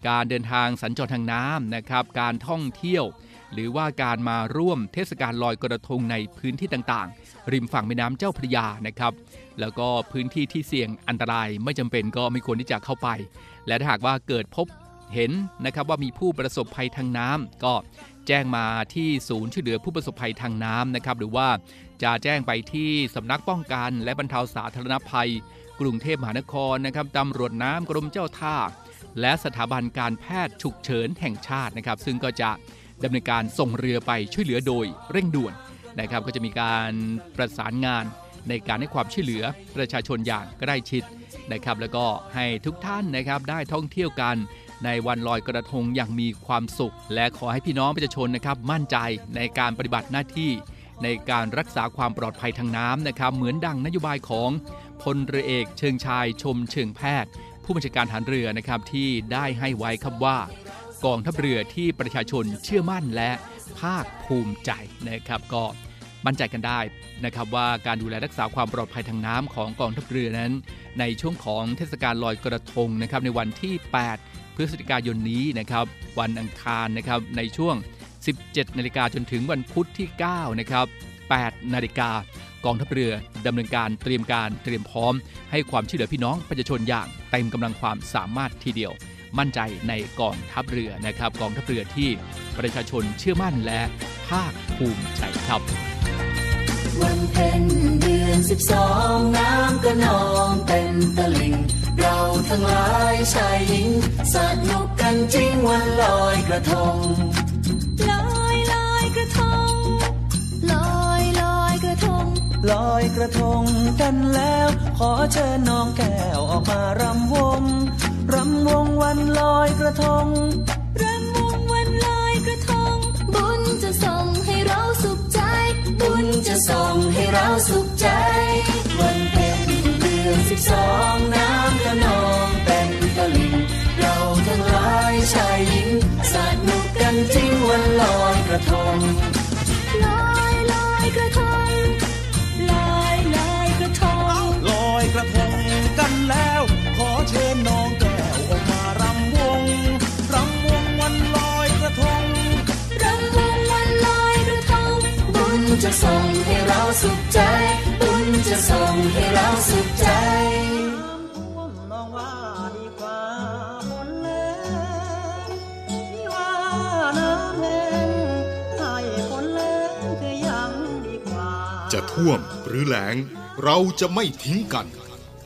การเดินทางสัญจรทางน้ำนะครับ การท่องเที่ยว หรือว่าการมาร่วมเทศกาลลอยกระทงในพื้นที่ต่างๆ ริมฝั่งแม่น้ำเจ้าพระยานะครับ แล้วก็พื้นที่ที่เสี่ยงอันตรายไม่จำเป็นก็ไม่ควรที่จะเข้าไป และถ้าหากว่าเกิดพบเห็นนะครับว่ามีผู้ประสบภัยทางน้ำก็แจ้งมาที่ศูนย์ช่วยเหลือผู้ประสบภัยทางน้ำนะครับหรือว่าจะแจ้งไปที่สำนักป้องกันและบรรเทาสาธารณภัย กรุงเทพมหานครนะครับตำรวจน้ำกรมเจ้าท่า และสถาบันการแพทย์ฉุกเฉินแห่งชาตินะครับ ซึ่งก็จะดำเนินการส่งเรือไปช่วยเหลือโดยเร่งด่วนนะครับ ก็จะมีการประสานงาน ในการให้ความช่วยเหลือประชาชนอย่างใกล้ชิดนะครับ แล้วก็ให้ทุกท่านนะครับได้ท่องเที่ยวกันในวันลอยกระทงอย่างมีความสุข และขอให้พี่น้องประชาชนนะครับมั่นใจในการปฏิบัติหน้าที่ ในการรักษาความปลอดภัยทางน้ำนะครับ เหมือนดังนโยบายของพลเรือเอกเชิงชายชมเชิงแพทย์ ผู้บัญชาการฐานเรือนะครับที่ได้ให้ไว้ครับว่ากองทัพเรือที่ประชาชนเชื่อมั่นและภาคภูมิใจนะครับก็ มั่นใจกันได้นะครับว่าการดูแลรักษาความปลอดภัยทางน้ำของกองทัพเรือนั้น ในช่วงของเทศกาลลอยกระทงนะครับในวันที่ 8 พฤศจิกายนนี้นะครับวันอังคารนะครับในช่วง 17 นาฬิกาจนถึงวันพุธที่ 9 นะครับ 8 นาฬิกากองทัพเรือดำเนินการเตรียมการเตรียมพร้อม ให้ความช่วยเหลือพี่น้องประชาชนอย่างเต็มกำลังความสามารถทีเดียว มั่นใจในกองทัพเรือนะครับ กองทัพเรือที่ประชาชนเชื่อมั่นและภาคภูมิใจครับ
วันเพ็ญเดือนสิบสองน้ำก็นองเต็มตลิ่ง เราทั้งหลายชายหญิงสนุกกันจริงวันลอยกระทง
ลอยลอยกระทงลอยลอยกระทง
ลอยกระทงกันแล้ว ขอเชิญน้องแก้วออกมารำวงรำวงวันลอยกระทง
จะส่งให้เราสุขใจ
บุญจะส่งให้เราสุขใจ วันเพ็ญเดือนสิบสองน้ำกระนองเต็มตลิ่งเราทั้งหลายชายหญิงสนุกกันจริงวันลอยกระทง จะส่งให้เราสุขใจ บุญจะส่งให้เราสุขใจ
ท่วมหรือยังดีกว่า
จะท่วมหรือแล้งเราจะไม่ทิ้งกัน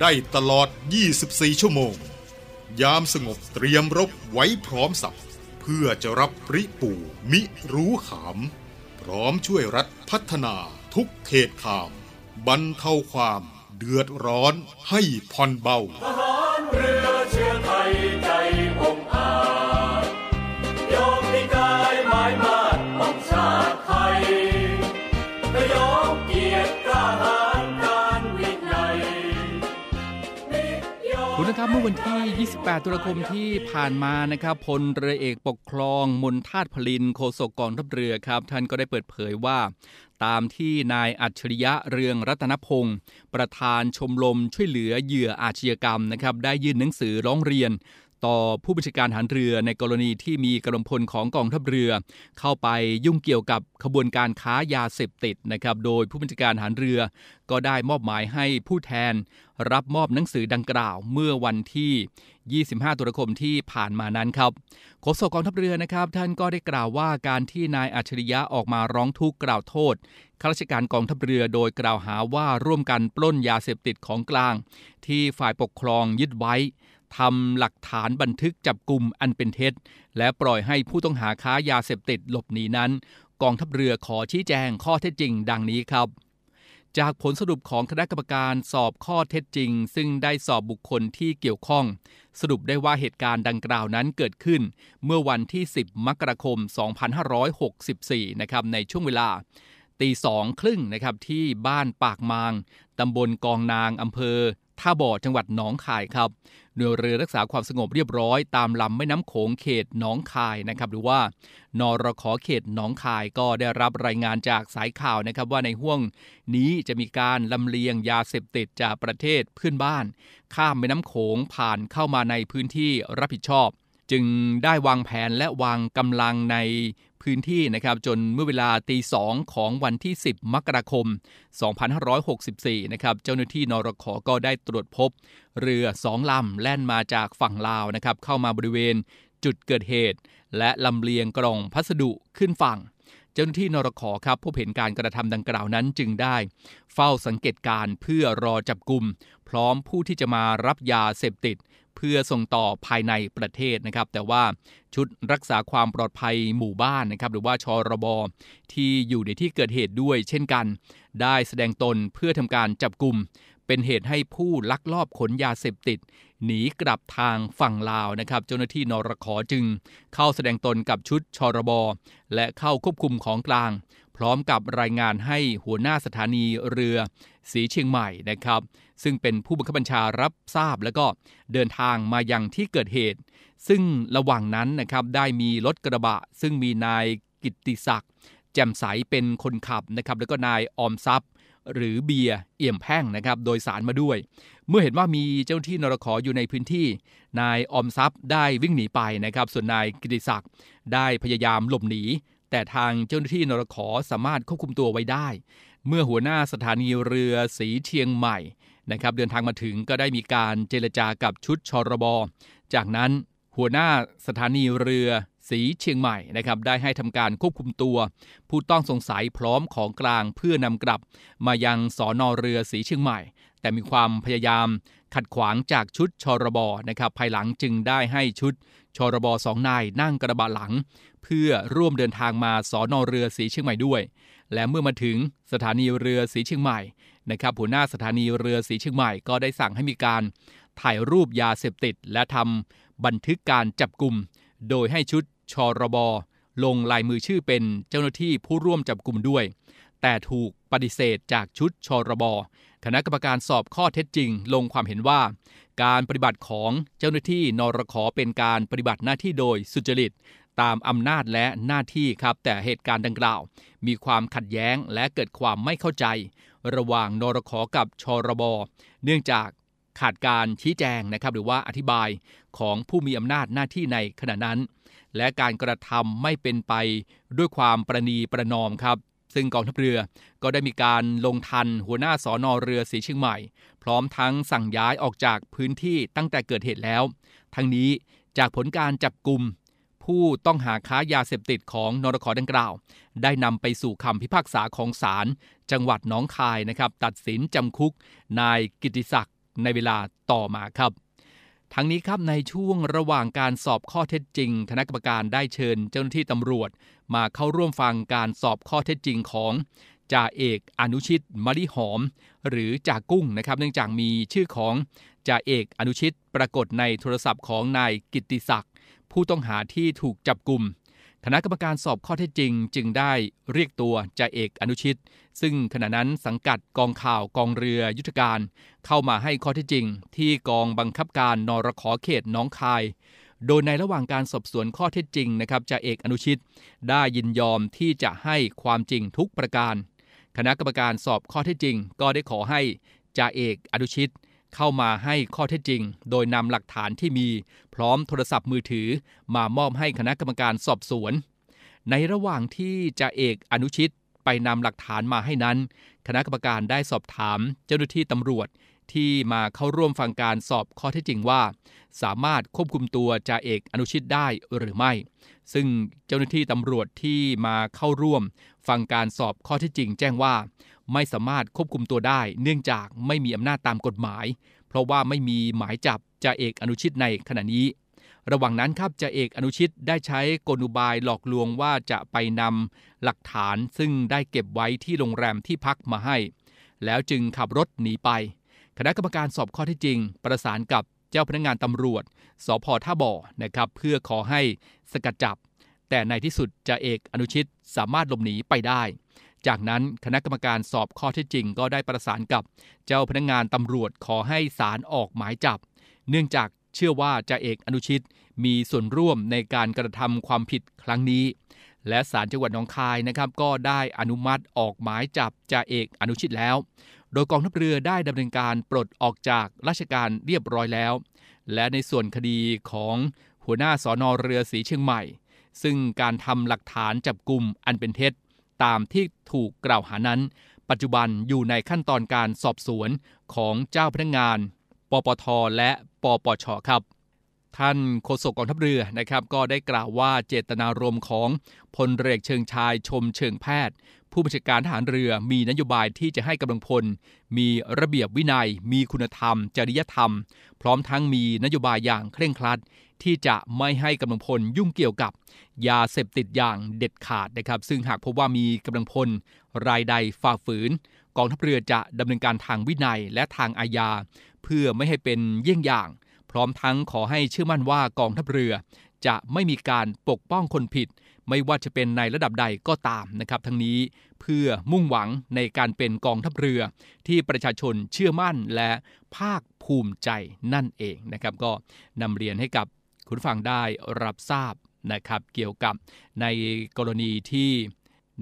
ได้ตลอด 24 ชั่วโมง ยามสงบเตรียมรบไว้พร้อมสับ เพื่อจะรับปริปูมิรู้ขาม พร้อมช่วยรัฐพัฒนาทุกเขตขาม บรรเทาความเดือดร้อนให้ผ่อนเบา
เมื่อวันที่ 28 ตุลาคมที่ผ่านมานะครับพลเรือเอกปกครองมนทาตพลินโฆษกกองทัพเรือครับ ท่านก็ได้เปิดเผยว่า ตามที่นายอัจฉริยะเรืองรัตนพงศ์ประธานชมรมช่วยเหลือเหยื่ออาชญากรรมนะครับได้ยื่นหนังสือร้องเรียน ต่อผู้บัญชาการทหารเรือในกรณีที่มีกำลังพลของกองทัพเรือ เข้าไปยุ่งเกี่ยวกับขบวนการค้ายาเสพติดนะครับ โดยผู้บัญชาการทหารเรือ ก็ได้มอบหมายให้ผู้แทน รับมอบหนังสือดังกล่าวเมื่อวันที่ 25 ตุลาคมที่ผ่านมานั้นครับโฆษกกองทัพเรือนะครับ ท่านก็ได้กล่าวว่าการที่นายอัจฉริยะออกมาร้องทุกข์กล่าวโทษข้าราชการกองทัพเรือโดยกล่าวหาว่าร่วมกันปล้นยาเสพติดของกลาง ที่ฝ่ายปกครองยึดไว้ ทำหลักฐานบันทึกจับกลุ่มอันเป็นเท็จ และปล่อยให้ผู้ต้องหาค้ายาเสพติดหลบหนีนั้น กองทัพเรือขอชี้แจงข้อเท็จจริง ดังนี้ครับ จากผลสรุปของคณะกรรมการสอบข้อเท็จจริง ซึ่งได้สอบบุคคลที่เกี่ยวข้อง สรุปได้ว่าเหตุการณ์ดังกล่าวนั้นเกิดขึ้น เมื่อวันที่ 10 มกราคม 2564 นะครับในช่วงเวลาตีสองครึ่งนะครับที่บ้านปากมาง ตำบลกองนางอำเภอ ท่าบ่อจังหวัดหนองคายครับหน่วยเรือรักษาความสงบเรียบร้อยตามลำแม่น้ำโขงเขตหนองคายนะครับหรือว่านรขอเขตหนองคายก็ได้รับรายงานจากสายข่าวนะครับว่าในห่วงนี้จะมีการลำเลียงยาเสพติดจากประเทศเพื่อนบ้าน ข้ามแม่น้ำโขงผ่านเข้ามาในพื้นที่รับผิดชอบ จึงได้วางแผนและวางกำลังใน พื้นที่นะครับจนเมื่อเวลาตีสองของวันที่ 10 มกราคม 2564 นะครับเจ้าหน้าที่นรขก็ได้ตรวจพบ เรือสองลำแล่นมาจากฝั่งลาวนะครับเข้ามาบริเวณจุดเกิดเหตุ และลำเลียงกล่องพัสดุขึ้นฝั่ง เจ้าหน้าที่นรขครับพบเห็นการกระทำดังกล่าวนั้นจึงได้ เฝ้าสังเกตการณ์เพื่อรอจับกลุ่มพร้อมผู้ที่จะมารับยาเสพติด เพื่อส่งต่อภายในประเทศนะครับ แต่ว่าชุดรักษาความปลอดภัยหมู่บ้านนะครับ หรือว่าชรบที่อยู่ในที่เกิดเหตุด้วย เช่นกัน ได้แสดงตนเพื่อทำการจับกลุ่มเป็นเหตุให้ผู้ลักลอบขนยาเสพติด หนีกลับทางฝั่งลาวนะครับ เจ้าหน้าที่นรขอจึง เข้าแสดงตนกับชุดชรบและเข้าควบคุมของกลาง พร้อมกับรายงานให้หัวหน้าสถานีเรือสีเชียงใหม่นะครับ ซึ่งเป็นผู้บังคับบัญชารับทราบแล้วก็เดินทางมายังที่เกิดเหตุ ซึ่งระหว่างนั้นนะครับได้มีรถกระบะ ซึ่งมีนายกิติศักดิ์แจ่มใสเป็นคนขับนะครับ แล้วก็นายออมทรัพย์ หรือเบียร์เอี่ยมแพ่งนะครับ โดยสารมาด้วย เมื่อเห็นว่ามีเจ้าหน้าที่นรขอยู่ในพื้นที่ นายออมทรัพย์ได้วิ่งหนีไปนะครับ ส่วนนายกิติศักดิ์ได้พยายามหลบหนี แต่ทางเจ้าหน้าที่นรขสามารถควบคุมตัวไว้ได้ เมื่อหัวหน้าสถานีเรือสีเชียงใหม่นะครับเดินทางมาถึงก็ได้มีการเจรจากับชุดชรบ จากนั้นหัวหน้าสถานีเรือสีเชียงใหม่นะครับได้ให้ทำการควบคุมตัว ผู้ต้องสงสัยพร้อมของกลางเพื่อนำกลับ มายังสอนอเรือสีเชียงใหม่ แต่มีความพยายาม ขัดขวางจากชุดชรบนะครับภายหลังจึงได้ให้ชุดชรบสองนายนั่งกระบะหลัง เพื่อร่วมเดินทางมาสอนอเรือสีเชียงใหม่ด้วย และเมื่อมาถึงสถานีเรือสีเชียงใหม่นะครับหัวหน้าสถานีเรือสีเชียงใหม่ก็ได้สั่งให้มีการถ่ายรูปยาเสพติด และทำบันทึกการจับกลุ่ม โดยให้ชุดชรบลงลายมือชื่อเป็นเจ้าหน้าที่ผู้ร่วมจับกลุ่มด้วย แต่ถูกปฏิเสธจากชุดชรบ คณะกรรมการสอบข้อเท็จจริง ลงความเห็นว่า การปฏิบัติของเจ้าหน้าที่นรขเป็นการปฏิบัติหน้าที่โดยสุจริต ตามอำนาจและหน้าที่ครับ แต่เหตุการณ์ดังกล่าว มีความขัดแย้งและเกิดความไม่เข้าใจ ระหว่างนรขกับชรบ เนื่องจากขาดการชี้แจงนะครับหรือว่าอธิบายของผู้มีอำนาจหน้าที่ในขณะนั้น และการกระทำไม่เป็นไปด้วยความประนีประนอมครับ ซึ่งกองทัพเรือก็ได้มีการลงทันหัวหน้าสอนอเรือสีเชียงใหม่ พร้อมทั้งสั่งย้ายออกจากพื้นที่ตั้งแต่เกิดเหตุแล้ว ทั้งนี้จากผลการจับกลุ่มผู้ต้องหาค้ายาเสพติดของนรขดังกล่าว ได้นำไปสู่คำพิพากษาของศาลจังหวัดหนองคายนะครับ ตัดสินจำคุกนายกิติศักดิ์ในเวลาต่อมาครับ ทั้งนี้ครับในช่วงระหว่างการสอบข้อเท็จจริง คณะกรรมการได้เชิญเจ้าหน้าที่ตำรวจ มาเข้าร่วมฟังการสอบข้อเท็จจริงของจ่าเอกอนุชิตมริหอม หรือจ่ากุ้งนะครับ เนื่องจากมีชื่อของจ่าเอกอนุชิตปรากฏในโทรศัพท์ของนายกิติศักดิ์ผู้ต้องหาที่ถูกจับกลุ่ม ณะกรรมการสอบข้อเท็จจริง จึงได้เรียกตัวจ่าเอกอนุชิต ซึ่งขณะนั้นสังกัดกองข่าวกองเรือยุทธการ เข้ามาให้ข้อเท็จจริง ที่กองบังคับการนรขอเขตน้องคาย โดยในระหว่างการสอบสวนข้อเท็จจริงนะครับจ่าเอกอนุชิต ได้ยินยอมที่จะให้ความจริงทุกประการ คณะกรรมการสอบข้อเท็จจริง ก็ได้ขอให้จ่าเอกอนุชิต เข้ามาให้ข้อเท็จจริง โดยนำหลักฐานที่มี พร้อมโทรศัพท์มือถือ มามอบให้คณะกรรมการสอบสวน ในระหว่างที่จ่าเอกอนุชิตไปนำหลักฐานมาให้นั้น คณะกรรมการได้สอบถามเจ้าหน้าที่ตำรวจที่มาเข้าร่วมฟังการสอบข้อเท็จจริงว่า สามารถควบคุมตัวจ่าเอกอนุชิตได้หรือไม่ ซึ่งเจ้าหน้าที่ตำรวจที่มาเข้าร่วม ฟังการสอบข้อเท็จจริง แจ้งว่า ไม่สามารถควบคุมตัวได้ เนื่องจากไม่มีอำนาจตามกฎหมาย เพราะว่าไม่มีหมายจับจ่าเอกอนุชิตในขณะนี้ ระหว่างนั้นครับจ่าเอกอนุชิตได้ใช้กลอุบายหลอกลวงว่าจะไปนำหลักฐานซึ่งได้เก็บไว้ที่โรงแรมที่พักมาให้ แล้วจึงขับรถหนีไป คณะกรรมการสอบข้อเท็จจริง ประสานกับเจ้าพนักงานตำรวจ สพท่าบ่อนะครับเพื่อขอให้สกัดจับ แต่ในที่สุดจ่าเอกอนุชิตสามารถหลบหนีไปได้ จากนั้นคณะกรรมการสอบข้อเท็จจริงก็ได้ประสานกับเจ้าพนักงานตำรวจขอให้ศาลออกหมายจับ เนื่องจากเชื่อว่าจ่าเอกอนุชิตมีส่วนร่วมในการกระทำความผิดครั้งนี้ และศาลจังหวัดหนองคายนะครับก็ได้อนุมัติออกหมายจับจ่าเอกอนุชิตแล้ว โดยกองทัพเรือได้ดำเนินการปลดออกจากราชการเรียบร้อยแล้ว และในส่วนคดีของหัวหน้าสอนอเรือสีเชียงใหม่ ซึ่งการทำหลักฐานจับกลุ่มอันเป็นเท็จ ตามที่ถูกกล่าวหานั้น ปัจจุบันอยู่ในขั้นตอนการสอบสวนของเจ้าพนักงาน ปปท และปปชครับ ท่านโฆษกกองทัพเรือนะครับ ก็ได้กล่าวว่าเจตนารมณ์ของพลเรือเชิงชายชมเชิงแพทย์ ผู้บัญชาการทหารเรือมีนโยบายที่จะให้กำลังพล มีระเบียบวินัย มีคุณธรรม จริยธรรม พร้อมทั้งมีนโยบายอย่างเคร่งครัด ที่จะไม่ให้กำลังพลยุ่งเกี่ยวกับยาเสพติดอย่างเด็ดขาดนะครับ ซึ่งหากพบว่ามีกำลังพลรายใดฝ่าฝืน กองทัพเรือจะดำเนินการทางวินัยและทางอาญา เพื่อไม่ให้เป็นเยี่ยงอย่าง พร้อมทั้งขอให้เชื่อมั่นว่ากองทัพเรือ จะไม่มีการปกป้องคนผิด ไม่ว่าจะเป็นในระดับใดก็ตามนะครับ ทั้งนี้เพื่อมุ่งหวังในการเป็นกองทัพเรือ ที่ประชาชนเชื่อมั่นและภาคภูมิใจนั่นเองนะครับ ก็นำเรียนให้กับ คุณฟังได้รับทราบนะครับเกี่ยวกับในกรณีที่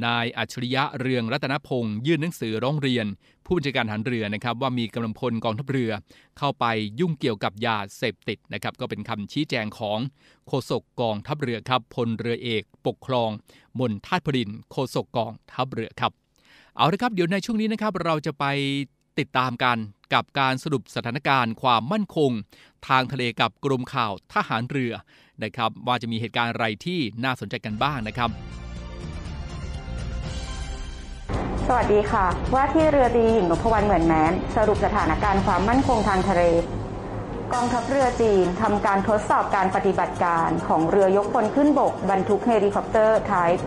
นายอัจฉริยะเรืองรัตนพงศ์ยื่นหนังสือร้องเรียน ผู้บัญชาการทหารเรือนะครับว่ามีกำลังพลกองทัพเรือ เข้าไปยุ่งเกี่ยวกับยาเสพติดนะครับก็เป็นคำชี้แจงของโฆษกกองทัพเรือครับพลเรือเอกปกครอง มนทาตพดินโฆษกกองทัพเรือครับ เอาละครับเดี๋ยวในช่วงนี้นะครับเราจะไปติดตามกัน กับการสรุปสถานการณ์ความมั่นคง ทางทะเลกับกรมข่าวทหารเรือนะครับ ว่าจะมีเหตุการณ์อะไรที่น่าสนใจกันบ้างนะครับ
สวัสดีค่ะ ว่าที่เรือตรีหญิงนพวรรณเหมือนแม้น สรุปสถานการณ์ความมั่นคงทางทะเลกองทัพเรือจีนทำการทดสอบการปฏิบัติการของเรือยกพลขึ้นบก บรรทุกเฮลิคอปเตอร์ Type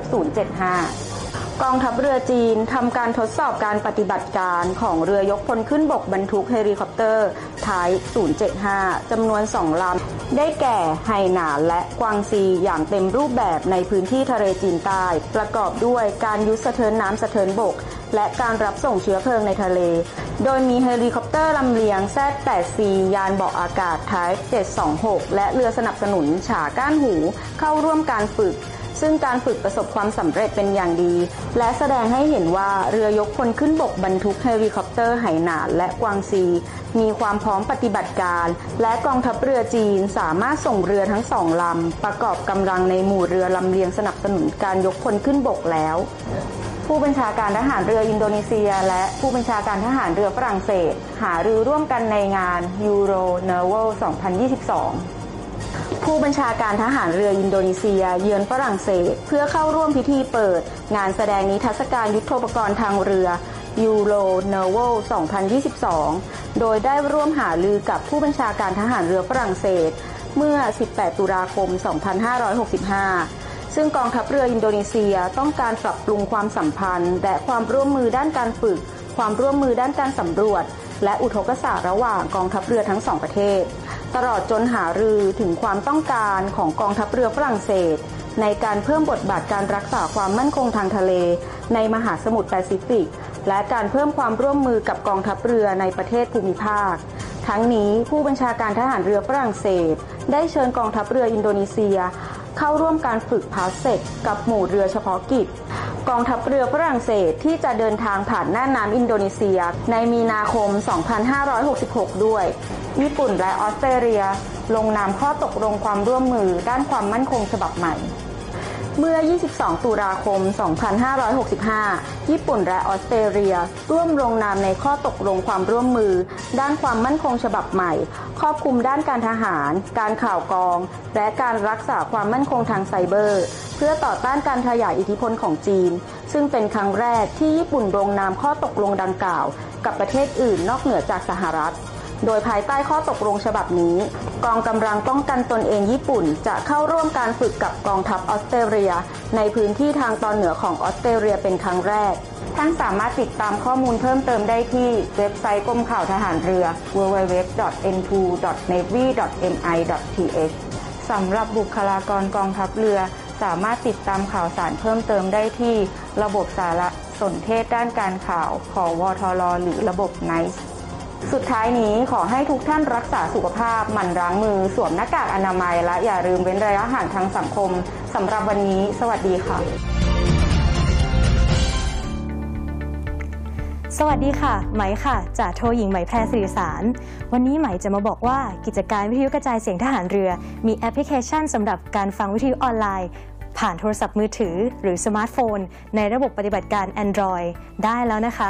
075 กองทัพเรือจีนทำการทดสอบการปฏิบัติการของเรือยกพลขึ้นบกบรรทุกเฮลิคอปเตอร์ Type 075 จำนวนสองลำ ได้แก่ไหหนานและกวางซีอย่างเต็มรูปแบบในพื้นที่ทะเลจีนใต้ ประกอบด้วยการยุทธสะเทินน้ำสะเทินบก และการรับส่งเชื้อเพลิงในทะเล โดยมีเฮลิคอปเตอร์ลำเลียง Z-8C ยานเบาะอากาศ Type 726 และเรือสนับสนุนฉาก้านหูเข้าร่วมการฝึก ซึ่งการฝึกประสบความสำเร็จเป็นอย่างดี และแสดงให้เห็นว่าเรือยกพลขึ้นบกบรรทุกเฮลิคอปเตอร์ไหหนานและกวางซี มีความพร้อมปฏิบัติการ และกองทัพเรือจีนสามารถส่งเรือทั้งสองลำ ประกอบกำลังในหมู่เรือลำเลียงสนับสนุนการยกพลขึ้นบกแล้วผู้บัญชาการทหารเรืออินโดนีเซีย และผู้บัญชาการทหารเรือฝรั่งเศส หารือร่วมกันในงาน Euro Naval 2022 ผู้บัญชาการทหารเรืออินโดนีเซีย เยือนฝรั่งเศส เพื่อเข้าร่วมพิธีเปิด งานแสดงนิทรรศการยุทโธปกรณ์ทางเรือ Euro Naval 2022 โดยได้ร่วมหารือกับผู้บัญชาการทหารเรือฝรั่งเศส เมื่อ 18 ตุลาคม 2565 ซึ่งกองทัพเรืออินโดนีเซียต้องการปรับปรุงความสัมพันธ์ และความร่วมมือด้านการฝึก ความร่วมมือด้านการสำรวจ และอุทกศาสตร์ระหว่างกองทัพเรือทั้งสองประเทศ ตลอดจนหารือถึงความต้องการของกองทัพเรือฝรั่งเศส ในการเพิ่มบทบาทการรักษาความมั่นคงทางทะเล ในมหาสมุทรแปซิฟิก และการเพิ่มความร่วมมือกับกองทัพเรือในประเทศภูมิภาค ทั้งนี้ผู้บัญชาการทหารเรือฝรั่งเศส ได้เชิญกองทัพเรืออินโดนีเซีย เข้าร่วมการฝึก PASSEXกับหมู่เรือเฉพาะกิจ กองทัพเรือฝรั่งเศสที่จะเดินทางผ่านน่านน้ำอินโดนีเซีย ในมีนาคม 2566 ด้วย ญี่ปุ่นและออสเตรเลีย ลงนามข้อตกลงความร่วมมือด้านความมั่นคงฉบับใหม่ เมื่อ 22 ตุลาคม 2565 ญี่ปุ่นและออสเตรเลีย ร่วมลงนามในข้อตกลงความร่วมมือ ด้านความมั่นคงฉบับใหม่ ครอบคลุมด้านการทหาร การข่าวกรอง และการรักษาความมั่นคงทางไซเบอร์ เพื่อต่อต้านการขยายอิทธิพลของจีน ซึ่งเป็นครั้งแรกที่ญี่ปุ่นลงนามข้อตกลงดังกล่าว กับประเทศอื่นนอกเหนือจากสหรัฐ โดยภายใต้ข้อตกลงฉบับนี้ กองกำลังป้องกันตนเองญี่ปุ่น จะเข้าร่วมการฝึกกับกองทัพออสเตรเลีย ในพื้นที่ทางตอนเหนือของออสเตรเลียเป็นครั้งแรก ท่านสามารถติดตามข้อมูลเพิ่มเติมได้ที่เว็บไซต์กรมข่าวทหารเรือ www.n2.navy.mi.th สำหรับบุคลากรกองทัพเรือ สามารถติดตามข่าวสารเพิ่มเติมได้ที่ ระบบสารสนเทศด้านการข่าว ของวทรหรือระบบ NICE สุดท้ายนี้ขอให้ทุกท่านรักษาสุขภาพหมั่นล้างมือ สวมหน้ากากอนามัย และอย่าลืมเว้นระยะห่างทางสังคมสำหรับวันนี้ สวัสดีค่ะ
สวัสดีค่ะ ไหมค่ะจ่าโทหญิงไหมแพรสื่อสาร วันนี้ไหมจะมาบอกว่ากิจการวิทยุกระจายเสียงทหารเรือ มีแอปพลิเคชันสำหรับการฟังวิทยุออนไลน์ผ่านโทรศัพท์มือถือ หรือสมาร์ทโฟน ในระบบปฏิบัติการ Android ได้แล้วนะคะ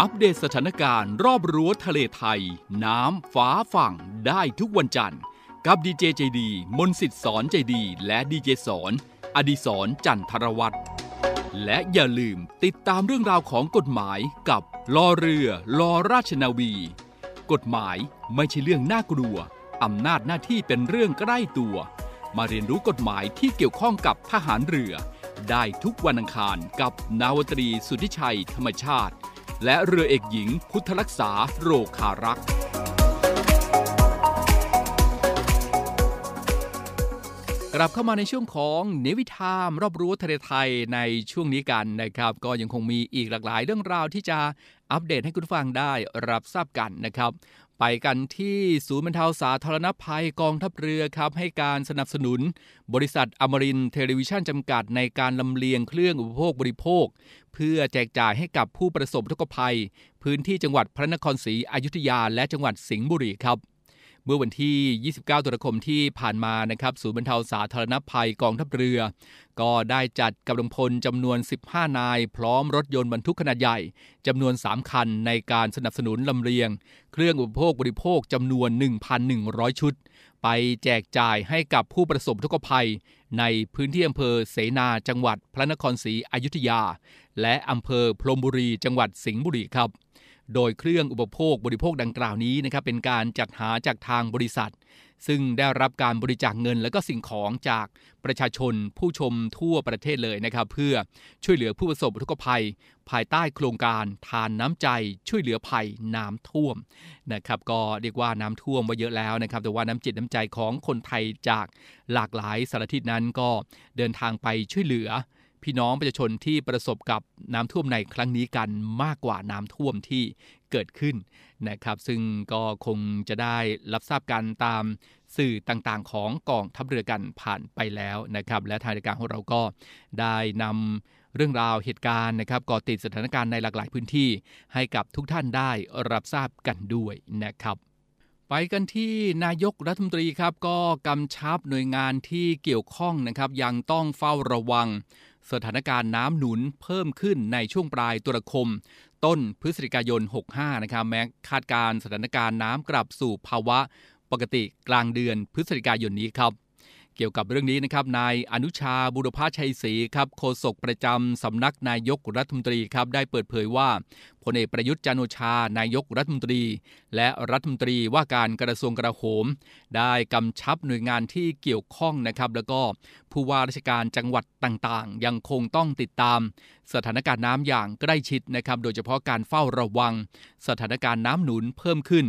อัปเดตสถานการณ์รอบรั้วทะเลไทย น้ำฟ้าฝั่งได้ทุกวันจันทร์ กับดีเจใจดี มนสิทธิ์สอนใจดี และดีเจสอน อดีสรจันทรวัตรและอย่าลืมติดตามเรื่องราวของกฎหมายกับลอเรือลอราชนาวี กฎหมายไม่ใช่เรื่องน่ากลัว อำนาจหน้าที่เป็นเรื่องใกล้ตัว มาเรียนรู้กฎหมายที่เกี่ยวข้องกับทหารเรือ ได้ทุกวันอังคารกับนาวตรีสุทธิชัยธรรมชาติ และเรือเอกหญิง พุทธรักษาโรคารักษ์กลับเข้ามาในช่วงของเนวิทามรอบรู้ทะเลไทยในช่วงนี้กันนะครับ ก็ยังคงมีอีกหลากหลายเรื่องราวที่จะอัปเดตให้คุณฟังได้รับทราบกันนะครับ ไปกันที่ศูนย์บรรเทาสาธารณภัยกองทัพเรือครับให้การสนับสนุน บริษัทอมรินเทเลวิชันจำกัดในการลำเลียงเครื่องอุปโภคบริโภค เพื่อแจกจ่ายให้กับผู้ประสบทุกภัย พื้นที่จังหวัดพระนครศรีอยุธยาและจังหวัดสิงห์บุรีครับ เมื่อวันที่ 29 ตุลาคมที่ผ่านมานะครับศูนย์บรรเทาสาธารณภัยกองทัพเรือ ก็ได้จัดกำลังพลจำนวน 15 นาย พร้อมรถยนต์บรรทุกขนาดใหญ่จำนวน 3 คันในการสนับสนุนลำเลียง เครื่องอุปโภคบริโภคจำนวน 1,100 ชุด ไปแจกจ่ายให้กับผู้ประสบทุกภัย ในพื้นที่อำเภอเสนาจังหวัดพระนครศรีอยุธยา และอำเภอพรมบุรีจังหวัดสิงห์บุรีครับ โดยเครื่องอุปโภคบริโภคดังกล่าวนี้นะครับเป็นการจัดหาจากทางบริษัท ซึ่งได้รับการบริจาคเงินและก็สิ่งของจากประชาชนผู้ชมทั่วประเทศเลยนะครับ เพื่อช่วยเหลือผู้ประสบอุทกภัย ภายใต้โครงการทานน้ำใจ ช่วยเหลือภัยน้ำท่วมนะครับ ก็เรียกว่าน้ำท่วมมาเยอะแล้วนะครับ แต่ว่าน้ำจิตน้ำใจของคนไทยจากหลากหลายสารทิศนั้นก็เดินทางไปช่วยเหลือ พี่น้องประชาชนที่ประสบกับน้ำท่วมในครั้งนี้กันมากกว่าน้ำท่วมที่เกิดขึ้นนะครับ ซึ่งก็คงจะได้รับทราบกันตามสื่อต่างๆ ของกองทัพเรือกันผ่านไปแล้วนะครับ และทางรายการของเราก็ได้นำเรื่องราวเหตุการณ์นะครับก่อติดสถานการณ์ในหลากหลายพื้นที่ ให้กับทุกท่านได้รับทราบกันด้วยนะครับไปกันที่นายกรัฐมนตรีครับก็กำชับหน่วยงานที่เกี่ยวข้องนะครับยังต้องเฝ้าระวัง สถานการณ์น้ำหนุนเพิ่มขึ้นในช่วงปลายตุลาคม ต้นพฤศจิกายน 65 นะครับแม้คาดการสถานการณ์น้ำกลับสู่ภาวะปกติกลางเดือนพฤศจิกายนนี้ครับ เกี่ยวกับเรื่องนี้นะครับนายอนุชาบุรพชัยศรีครับโฆษกประจำสำนักนายกรัฐมนตรีครับได้เปิดเผยว่า พลเอกประยุทธ์จันโอชา นายกรัฐมนตรี และรัฐมนตรีว่าการกระทรวงกลาโหม ได้กำชับหน่วยงานที่เกี่ยวข้องนะครับ แล้วก็ผู้ว่าราชการจังหวัดต่างๆ ยังคงต้องติดตาม สถานการณ์น้ำอย่างใกล้ชิดนะครับ โดยเฉพาะการเฝ้าระวัง สถานการณ์น้ำหนุนเพิ่มขึ้น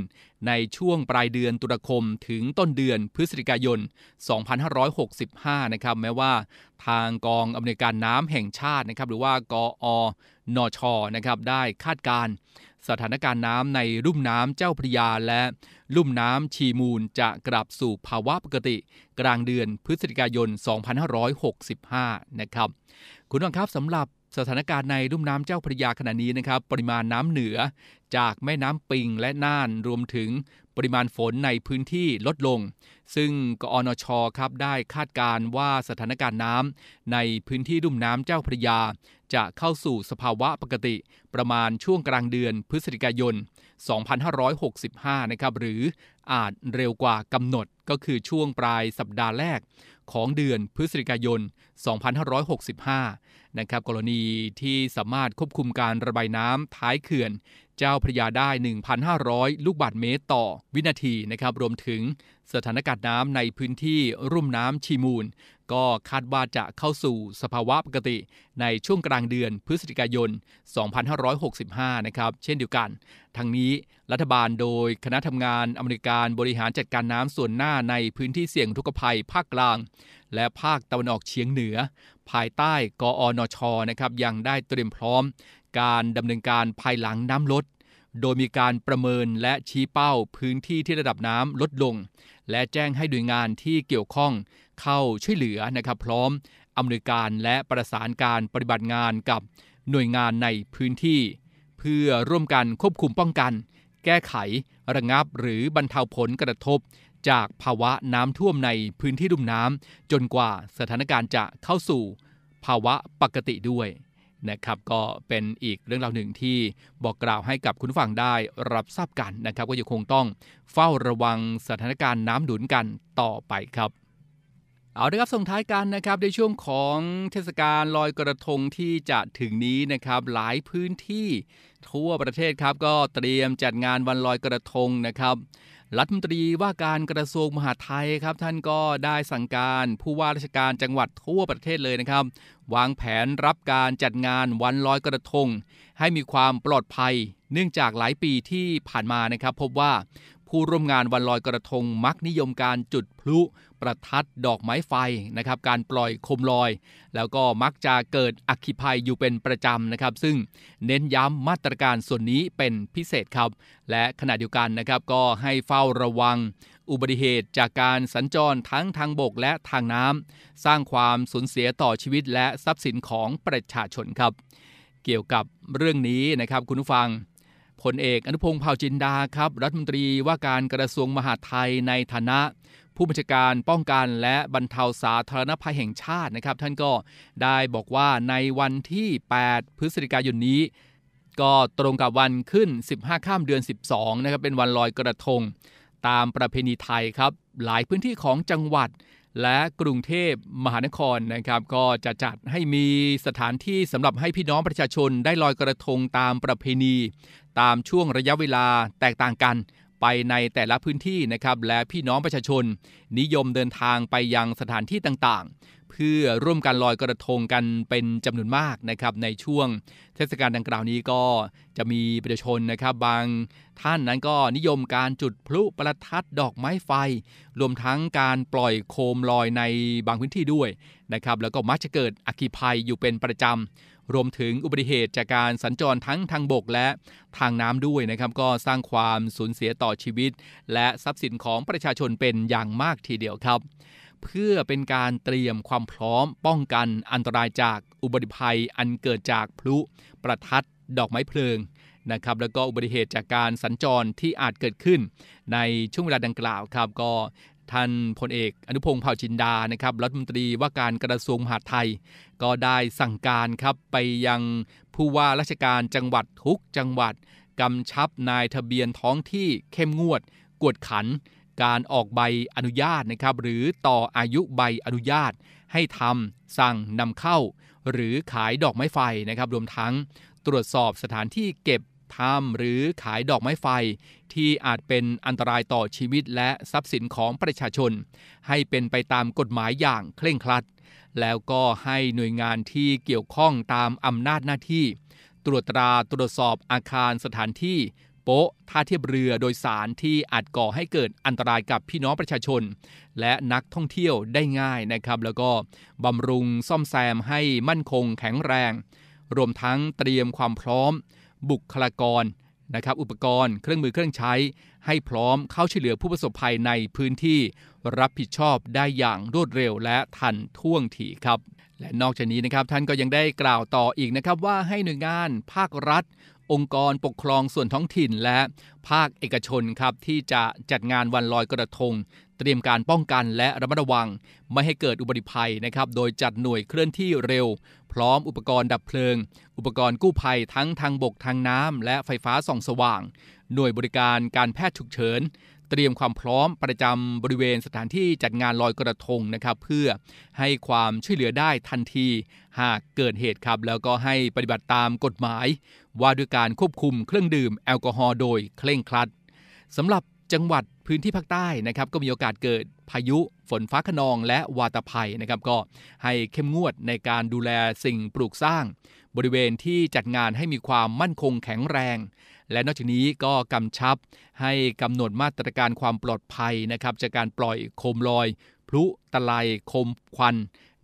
ในช่วงปลายเดือนตุลาคม ถึงต้นเดือนพฤศจิกายน 2565 นะครับแม้ว่าทางกองอำนวยการน้ำแห่งชาตินะครับหรือว่ากอนชนะครับได้คาดการณ์สถานการณ์น้ำในลุ่มน้ำเจ้าพระยาและลุ่มน้ำชีมูลจะกลับสู่ภาวะปกติ กลางเดือนพฤศจิกายน 2565 นะครับ คุณผู้ชมครับสำหรับ สถานการณ์ในลุ่มน้ำเจ้าพระยาขณะนี้นะครับ ปริมาณน้ำเหนือ จากแม่น้ำปิงและน่านรวมถึงปริมาณฝนในพื้นที่ลดลง ซึ่งกอนชครับได้คาดการณ์ว่าสถานการณ์น้ำในพื้นที่ลุ่มน้ำเจ้าพระยา จะเข้าสู่สภาวะปกติ ประมาณช่วงกลางเดือนพฤศจิกายน 2565 นะครับ หรืออาจเร็วกว่ากำหนดก็คือช่วงปลายสัปดาห์แรก ของเดือนพฤศจิกายน 2565 นะครับ กรณีที่สามารถควบคุมการระบายน้ำท้ายเขื่อน เจ้าพระยาได้ 1,500 ลูกบาทเมตรต่อวินาทีนะครับ รวมถึงสถานการณ์น้ำในพื้นที่รุ่มน้ำชีมูล ก็คาดว่าจะเข้าสู่สภาวะปกติในช่วงกลางเดือนพฤศจิกายน 2565 นะครับ เช่นเดียวกัน ทั้งนี้รัฐบาลโดยคณะทำงานอเมริการบริหารจัดการน้ำส่วนหน้าในพื้นที่เสี่ยงทุกภัยภาคกลาง และภาคตะวันออกเฉียงเหนือ ภายใต้กอนชนะครับยังได้เตรียมพร้อม การดำเนินการภายหลังน้ำลดโดยมีการประเมินและชี้เป้าพื้นที่ที่ระดับน้ำลดลง และแจ้งให้หน่วยงานที่เกี่ยวข้องเข้าช่วยเหลือนะครับพร้อมอำนวยการและประสานการปฏิบัติงานกับหน่วยงานในพื้นที่ เพื่อร่วมกันควบคุมป้องกัน แก้ไข ระงับหรือบรรเทาผลกระทบ จากภาวะน้ำท่วมในพื้นที่ลุ่มน้ำจนกว่าสถานการณ์จะเข้าสู่ ภาวะปกติด้วย นะครับก็เป็นอีกเรื่องราวหนึ่งที่บอกกล่าวให้กับคุณฟังได้รับทราบกันนะครับ ก็ยังคงต้องเฝ้าระวังสถานการณ์น้ำหนุนกันต่อไปครับเอาละครับส่งท้ายกันนะครับในช่วงของเทศกาลลอยกระทงที่จะถึงนี้นะครับหลายพื้นที่ทั่วประเทศครับก็เตรียมจัดงานวันลอยกระทงนะครับ รัฐมนตรีว่าการกระทรวงมหาดไทยครับ ท่านก็ได้สั่งการผู้ว่าราชการจังหวัดทั่วประเทศเลยนะครับ วางแผนรับการจัดงานวันลอยกระทง ให้มีความปลอดภัย เนื่องจากหลายปีที่ผ่านมานะครับ พบว่าผู้ร่วมงานวันลอยกระทงมักนิยมการจุดพลุ ประทัดดอกไม้ไฟนะครับการปล่อยโคมลอย แล้วก็มักจะเกิดอัคคีภัยอยู่เป็นประจำนะครับ ซึ่งเน้นย้ำมาตรการส่วนนี้เป็นพิเศษครับ และขณะเดียวกันนะครับก็ให้เฝ้าระวัง อุบัติเหตุจากการสัญจรทั้งทางบกและทางน้ำสร้างความสูญเสียต่อชีวิตและทรัพย์สินของประชาชนครับ เกี่ยวกับเรื่องนี้นะครับคุณผู้ฟังพลเอกอนุพงศ์เผ่าจินดาครับ รัฐมนตรีว่าการกระทรวงมหาดไทยในฐานะ ผู้บัญชาการป้องกันและบรรเทาสาธารณภัยแห่งชาตินะครับ ท่านก็ได้บอกว่าในวันที่ 8 พฤศจิกายนนี้ ก็ตรงกับวันขึ้น 15 ข้ามเดือน 12 นะครับ เป็นวันลอยกระทง ตามประเพณีไทยครับ หลายพื้นที่ของจังหวัดและกรุงเทพมหานครนะครับ ก็จะจัดให้มีสถานที่สำหรับให้พี่น้องประชาชนได้ลอยกระทงตามประเพณี ตามช่วงระยะเวลาแตกต่างกัน ไปในแต่ละพื้นที่นะครับและพี่น้องประชาชน นิยมเดินทางไปยังสถานที่ต่างๆ เพื่อร่วมกันลอยกระทงกันเป็นจำนวนมากนะครับในช่วงเทศกาลดังกล่าวนี้ก็จะมีประชาชนนะครับบางท่านนั้นก็นิยมการจุดพลุประทัดดอกไม้ไฟ รวมทั้งการปล่อยโคมลอยในบางพื้นที่ด้วยนะครับแล้วก็มักจะเกิดอัคคีภัยอยู่เป็นประจำ รวมถึงอุบัติเหตุจากการสัญจรทั้งทางบกและทางน้ำด้วยนะครับ ก็สร้างความสูญเสียต่อชีวิต และทรัพย์สินของประชาชนเป็นอย่างมากทีเดียวครับ เพื่อเป็นการเตรียมความพร้อมป้องกันอันตรายจากอุบัติภัยอันเกิดจากพลุ ประทัด ดอกไม้เพลิงนะครับแล้วก็อุบัติเหตุจากการสัญจรที่อาจเกิดขึ้น ในช่วงเวลาดังกล่าวครับก็ ท่านพลเอกอนุพงศ์เผ่าจินดานะครับรัฐมนตรีว่าการกระทรวงมหาดไทย ก็ได้สั่งการครับไปยังผู้ว่าราชการจังหวัดทุกจังหวัดกำชับนายทะเบียนท้องที่เข้มงวด กวดขัน การออกใบอนุญาตนะครับ หรือต่ออายุใบอนุญาต ให้ทำสั่งนำเข้า หรือขายดอกไม้ไฟนะครับ รวมทั้งตรวจสอบสถานที่เก็บ ทำหรือขายดอกไม้ไฟ ที่อาจเป็นอันตรายต่อชีวิตและทรัพย์สินของประชาชน ให้เป็นไปตามกฎหมายอย่างเคร่งครัด แล้วก็ให้หน่วยงานที่เกี่ยวข้องตามอำนาจหน้าที่ ตรวจตราตรวจสอบอาคารสถานที่โป๊ะท่าเทียบเรือโดยสารที่อาจก่อให้เกิดอันตรายกับพี่น้องประชาชน และนักท่องเที่ยวได้ง่ายนะครับ แล้วก็บำรุงซ่อมแซมให้มั่นคงแข็งแรง รวมทั้งเตรียมความพร้อม บุคลากรนะครับอุปกรณ์เครื่องมือเครื่องใช้ ให้พร้อมเข้าช่วยเหลือผู้ประสบภัยในพื้นที่ รับผิดชอบได้อย่างรวดเร็วและทันท่วงทีครับ และนอกจากนี้นะครับท่านก็ยังได้กล่าวต่ออีกนะครับว่าให้หน่วยงานภาครัฐ องค์กรปกครองส่วนท้องถิ่นและภาคเอกชนครับที่จะจัดงานวันลอยกระทง เตรียมการป้องกันและระมัดระวัง ไม่ให้เกิดอุบัติภัยนะครับ โดยจัดหน่วยเคลื่อนที่เร็ว พร้อมอุปกรณ์ดับเพลิง อุปกรณ์กู้ภัยทั้งทางบกทางน้ำและไฟฟ้าส่องสว่าง หน่วยบริการการแพทย์ฉุกเฉิน เตรียมความพร้อมประจำบริเวณสถานที่จัดงานลอยกระทงนะครับ เพื่อให้ความช่วยเหลือได้ทันที หากเกิดเหตุครับ แล้วก็ให้ปฏิบัติตามกฎหมาย ว่าด้วยการควบคุมเครื่องดื่มแอลกอฮอล์โดยเคร่งครัดสำหรับ จังหวัดพื้นที่ภาคใต้นะครับก็มีโอกาสเกิดพายุฝนฟ้าขนองและวาตภัยนะครับก็ให้เข้มงวดในการดูแลสิ่งปลูกสร้าง บริเวณที่จัดงานให้มีความมั่นคงแข็งแรง และนอกจากนี้ก็กำชับให้กำหนดมาตรการความปลอดภัยนะครับจากการปล่อยโคมลอย พลุตะไลโคมควัน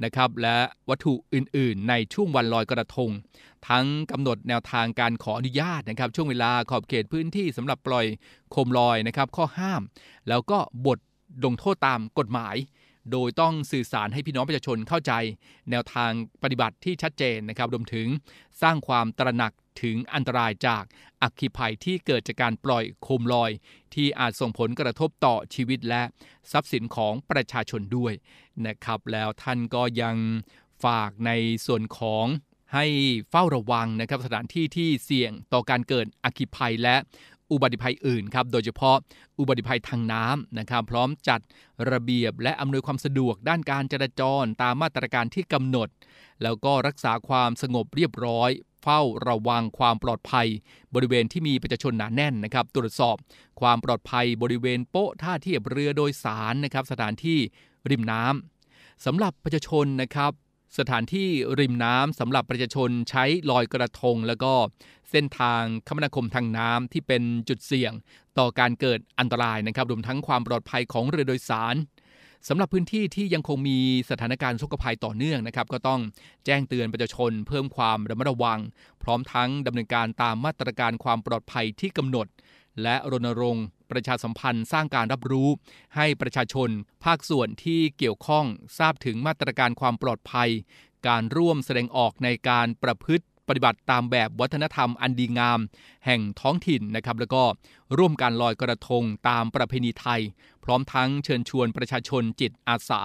นะครับและวัตถุอื่นๆ ในช่วงวันลอยกระทง ทั้งกำหนดแนวทางการขออนุญาตนะครับ ช่วงเวลาขอบเขตพื้นที่สำหรับปล่อยโคมลอยนะครับ ข้อห้าม แล้วก็บทลงโทษตามกฎหมาย โดยต้องสื่อสารให้พี่น้องประชาชนเข้าใจ แนวทางปฏิบัติที่ชัดเจนนะครับรวมถึงสร้างความตระหนัก ถึงอันตรายจากอัคคีภัยที่เกิดจากการปล่อยโคมลอย ที่อาจส่งผลกระทบต่อชีวิตและทรัพย์สินของประชาชนด้วยนะครับ แล้วท่านก็ยังฝากในส่วนของให้เฝ้าระวังนะครับสถานที่ที่เสี่ยงต่อการเกิดอัคคีภัยและ อุบัติภัยอื่นครับโดยเฉพาะอุบัติภัยทางน้ำนะครับพร้อมจัดระเบียบและอำนวยความสะดวกด้านการจราจรตามมาตรการที่กำหนด แล้วก็รักษาความสงบเรียบร้อย เฝ้าระวังความปลอดภัย บริเวณที่มีประชาชนหนาแน่นนะครับตรวจสอบความปลอดภัยบริเวณโป๊ะท่าเทียบเรือโดยสารนะครับสถานที่ริมน้ำสำหรับประชาชนนะครับ สถานที่ริมน้ำสำหรับประชาชนใช้ลอยกระทง แล้วก็เส้นทางคมนาคมทางน้ำที่เป็นจุดเสี่ยง ต่อการเกิดอันตรายนะครับรวมทั้งความปลอดภัยของเรือโดยสารสำหรับพื้นที่ที่ยังคงมีสถานการณ์สุขภัยต่อเนื่องนะครับ ก็ต้องแจ้งเตือนประชาชน เพิ่มความระมัดระวัง พร้อมทั้งดำเนินการตามมาตรการความปลอดภัยที่กำหนด และรณรงค์ประชาสัมพันธ์สร้างการรับรู้ ให้ประชาชน ภาคส่วนที่เกี่ยวข้องทราบถึงมาตรการความปลอดภัย การร่วมแสดงออกในการประพฤติปฏิบัติตามแบบวัฒนธรรมอันดีงาม แห่งท้องถิ่นนะครับ แล้วก็ร่วมการลอยกระทงตามประเพณีไทย พร้อมทั้งเชิญชวนประชาชนจิตอาสา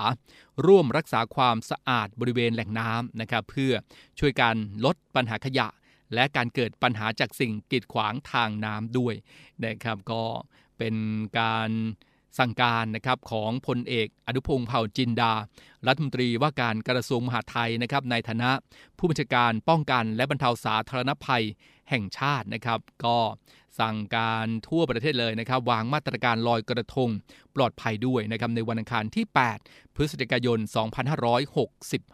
ร่วมรักษาความสะอาดบริเวณแหล่งน้ำนะครับ เพื่อช่วยการลดปัญหาขยะ และการเกิดปัญหาจากสิ่งกีดขวางทางน้ำด้วยนะครับ ก็เป็นการสั่งการนะครับของพลเอกอนุพงศ์เผ่าจินดา รัฐมนตรีว่าการกระทรวงมหาดไทยนะครับในฐานะผู้บัญชาการป้องกันและบรรเทาสาธารณภัย แห่งชาตินะครับ ก็สั่งการทั่วประเทศเลยนะครับ วางมาตรการลอยกระทงปลอดภัยด้วยนะครับในวันอังคารที่ 8 พฤศจิกายน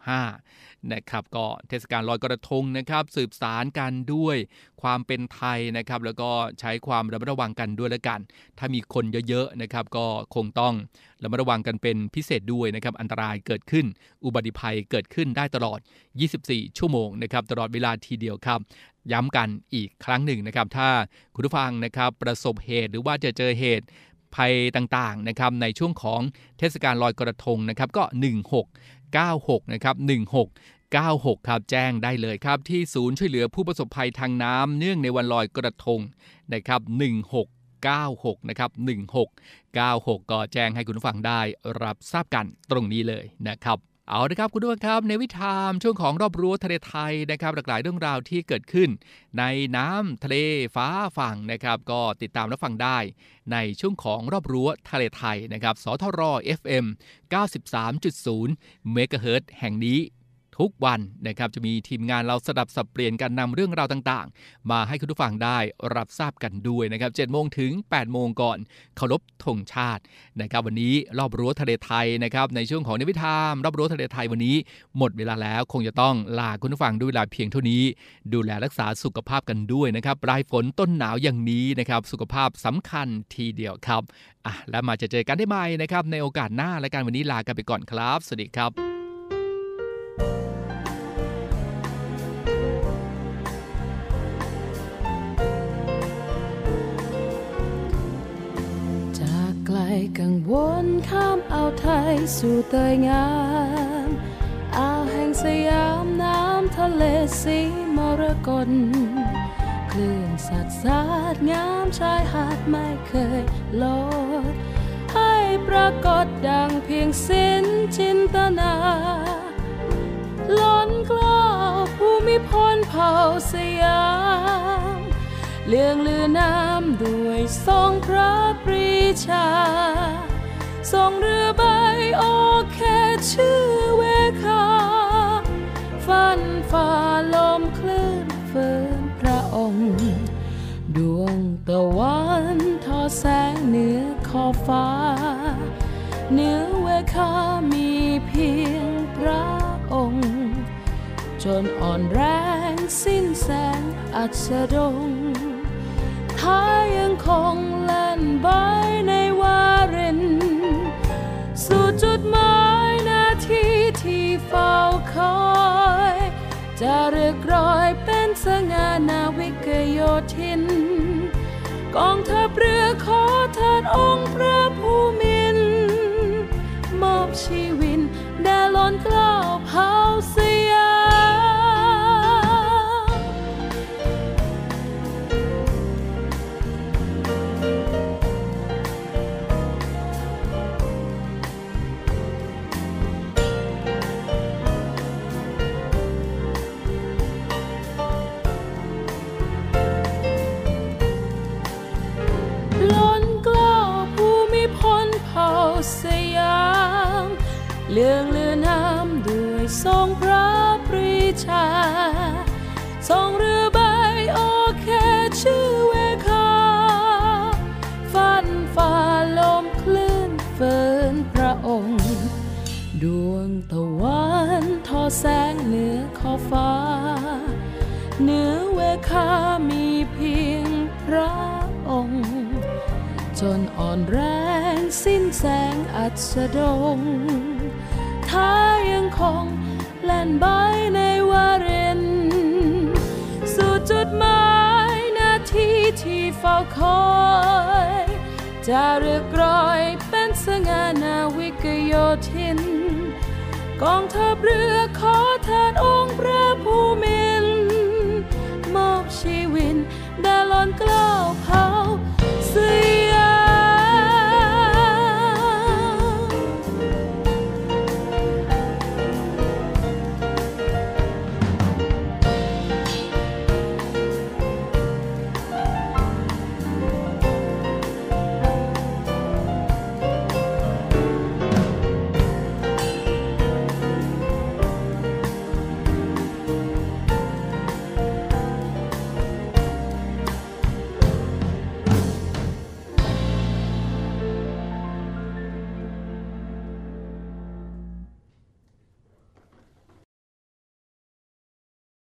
2565 นะครับ ก็เทศกาลลอยกระทงนะครับ สืบสารกันด้วยความเป็นไทยนะครับ แล้วก็ใช้ความระมัดระวังกันด้วยแล้วกัน ถ้ามีคนเยอะๆนะครับ ก็คงต้องระมัดระวังกันเป็นพิเศษด้วยนะครับ อันตรายเกิดขึ้น อุบัติภัยเกิดขึ้นได้ตลอด 24 ชั่วโมงนะครับ ตลอดเวลาทีเดียวครับ ย้ำกันอีกครั้งหนึ่งนะครับ ถ้าคุณผู้ฟังนะครับประสบเหตุหรือว่าจะเจอเหตุภัยต่างๆนะครับในช่วงของเทศกาลลอยกระทงนะครับก็ 1696นะครับ1696 ครับ แจ้งได้เลยครับ ที่ศูนย์ช่วยเหลือผู้ประสบภัยทางน้ำเนื่องในวันลอยกระทงนะครับ 1696 นะครับ 1696 ก็แจ้งให้คุณผู้ฟังได้รับทราบกันตรงนี้เลยนะครับ เอาละครับคุณผู้ชมครับในวิถามช่วงของรอบรั้วทะเลไทยนะครับหลากหลายเรื่องราวที่เกิดขึ้น ในน้ำทะเลฟ้าฝั่งนะครับ ก็ติดตามรับฟังได้ในช่วงของรอบรั้วทะเลไทยนะครับสทร FM 93.0เมกะเฮิรตแห่งนี้ ทุกวันนะครับจะมีทีมงานเราสลับสับเปลี่ยนกันนำเรื่องราวต่างๆ มาให้คุณผู้ฟังได้รับทราบกันด้วยนะครับ7โมงถึง 8 โมงก่อนเคารพธงชาตินะครับวันนี้รอบรั้วทะเลไทยนะครับในช่วงของนิวิธามรอบรั้วทะเลไทยวันนี้ หมดเวลาแล้วคงจะต้องลาคุณผู้ฟังด้วยเวลาเพียงเท่านี้ ดูแลรักษาสุขภาพกันด้วยนะครับปลายฝนต้นหนาวอย่างนี้นะครับสุขภาพสำคัญทีเดียวครับอะแล้วมาจะเจอกันได้ใหม่นะครับในโอกาสหน้าและการวันนี้ลากันไปก่อนครับ สวัสดีครับ
กังวลข้ามอ่าวไทยสู่เตยงามอ่าวแห่งสยามน้ำทะเลสีมรกตคลื่นสัดสาดงามชายหาดไม่เคยลด ให้ปรากฏดังเพียงสิ้นจินตนาล้นกล้าวภูมิพลเผ่าสยาม เลื่องลือน้ำด้วยทรงพระปรีชา ทรงเรือใบโอแค่ชื่อเวคา ฟันฝ่าลมคลื่นฝืนพระองค์ ดวงตะวันทอแสงเหนือขอบฟ้า เหนือเวคามีเพียงพระองค์ จนอ่อนแรงสิ้นแสงอัสดงท้ายยังคงเล่นใบในวารินสู่จุดหมายนาทีที่เฝ้าคอยจะเรียกรอยเป็นสง่านาวิกโยธิน กองทัพเรือขอเทิดองค์พระผู้มินมอบชีวินแด่ล้นกล้าวเผาสย คามีเพียงพระองค์ จนอ่อนแรงสิ้นแสงอัสดงท้ายยังคงแล่นใบในวาเรนสู่จุดหมายนาทีที่เฝ้าคอยจะเรียกรอยเป็นสง่านาวิกโยธิน กองทัพเรือขอ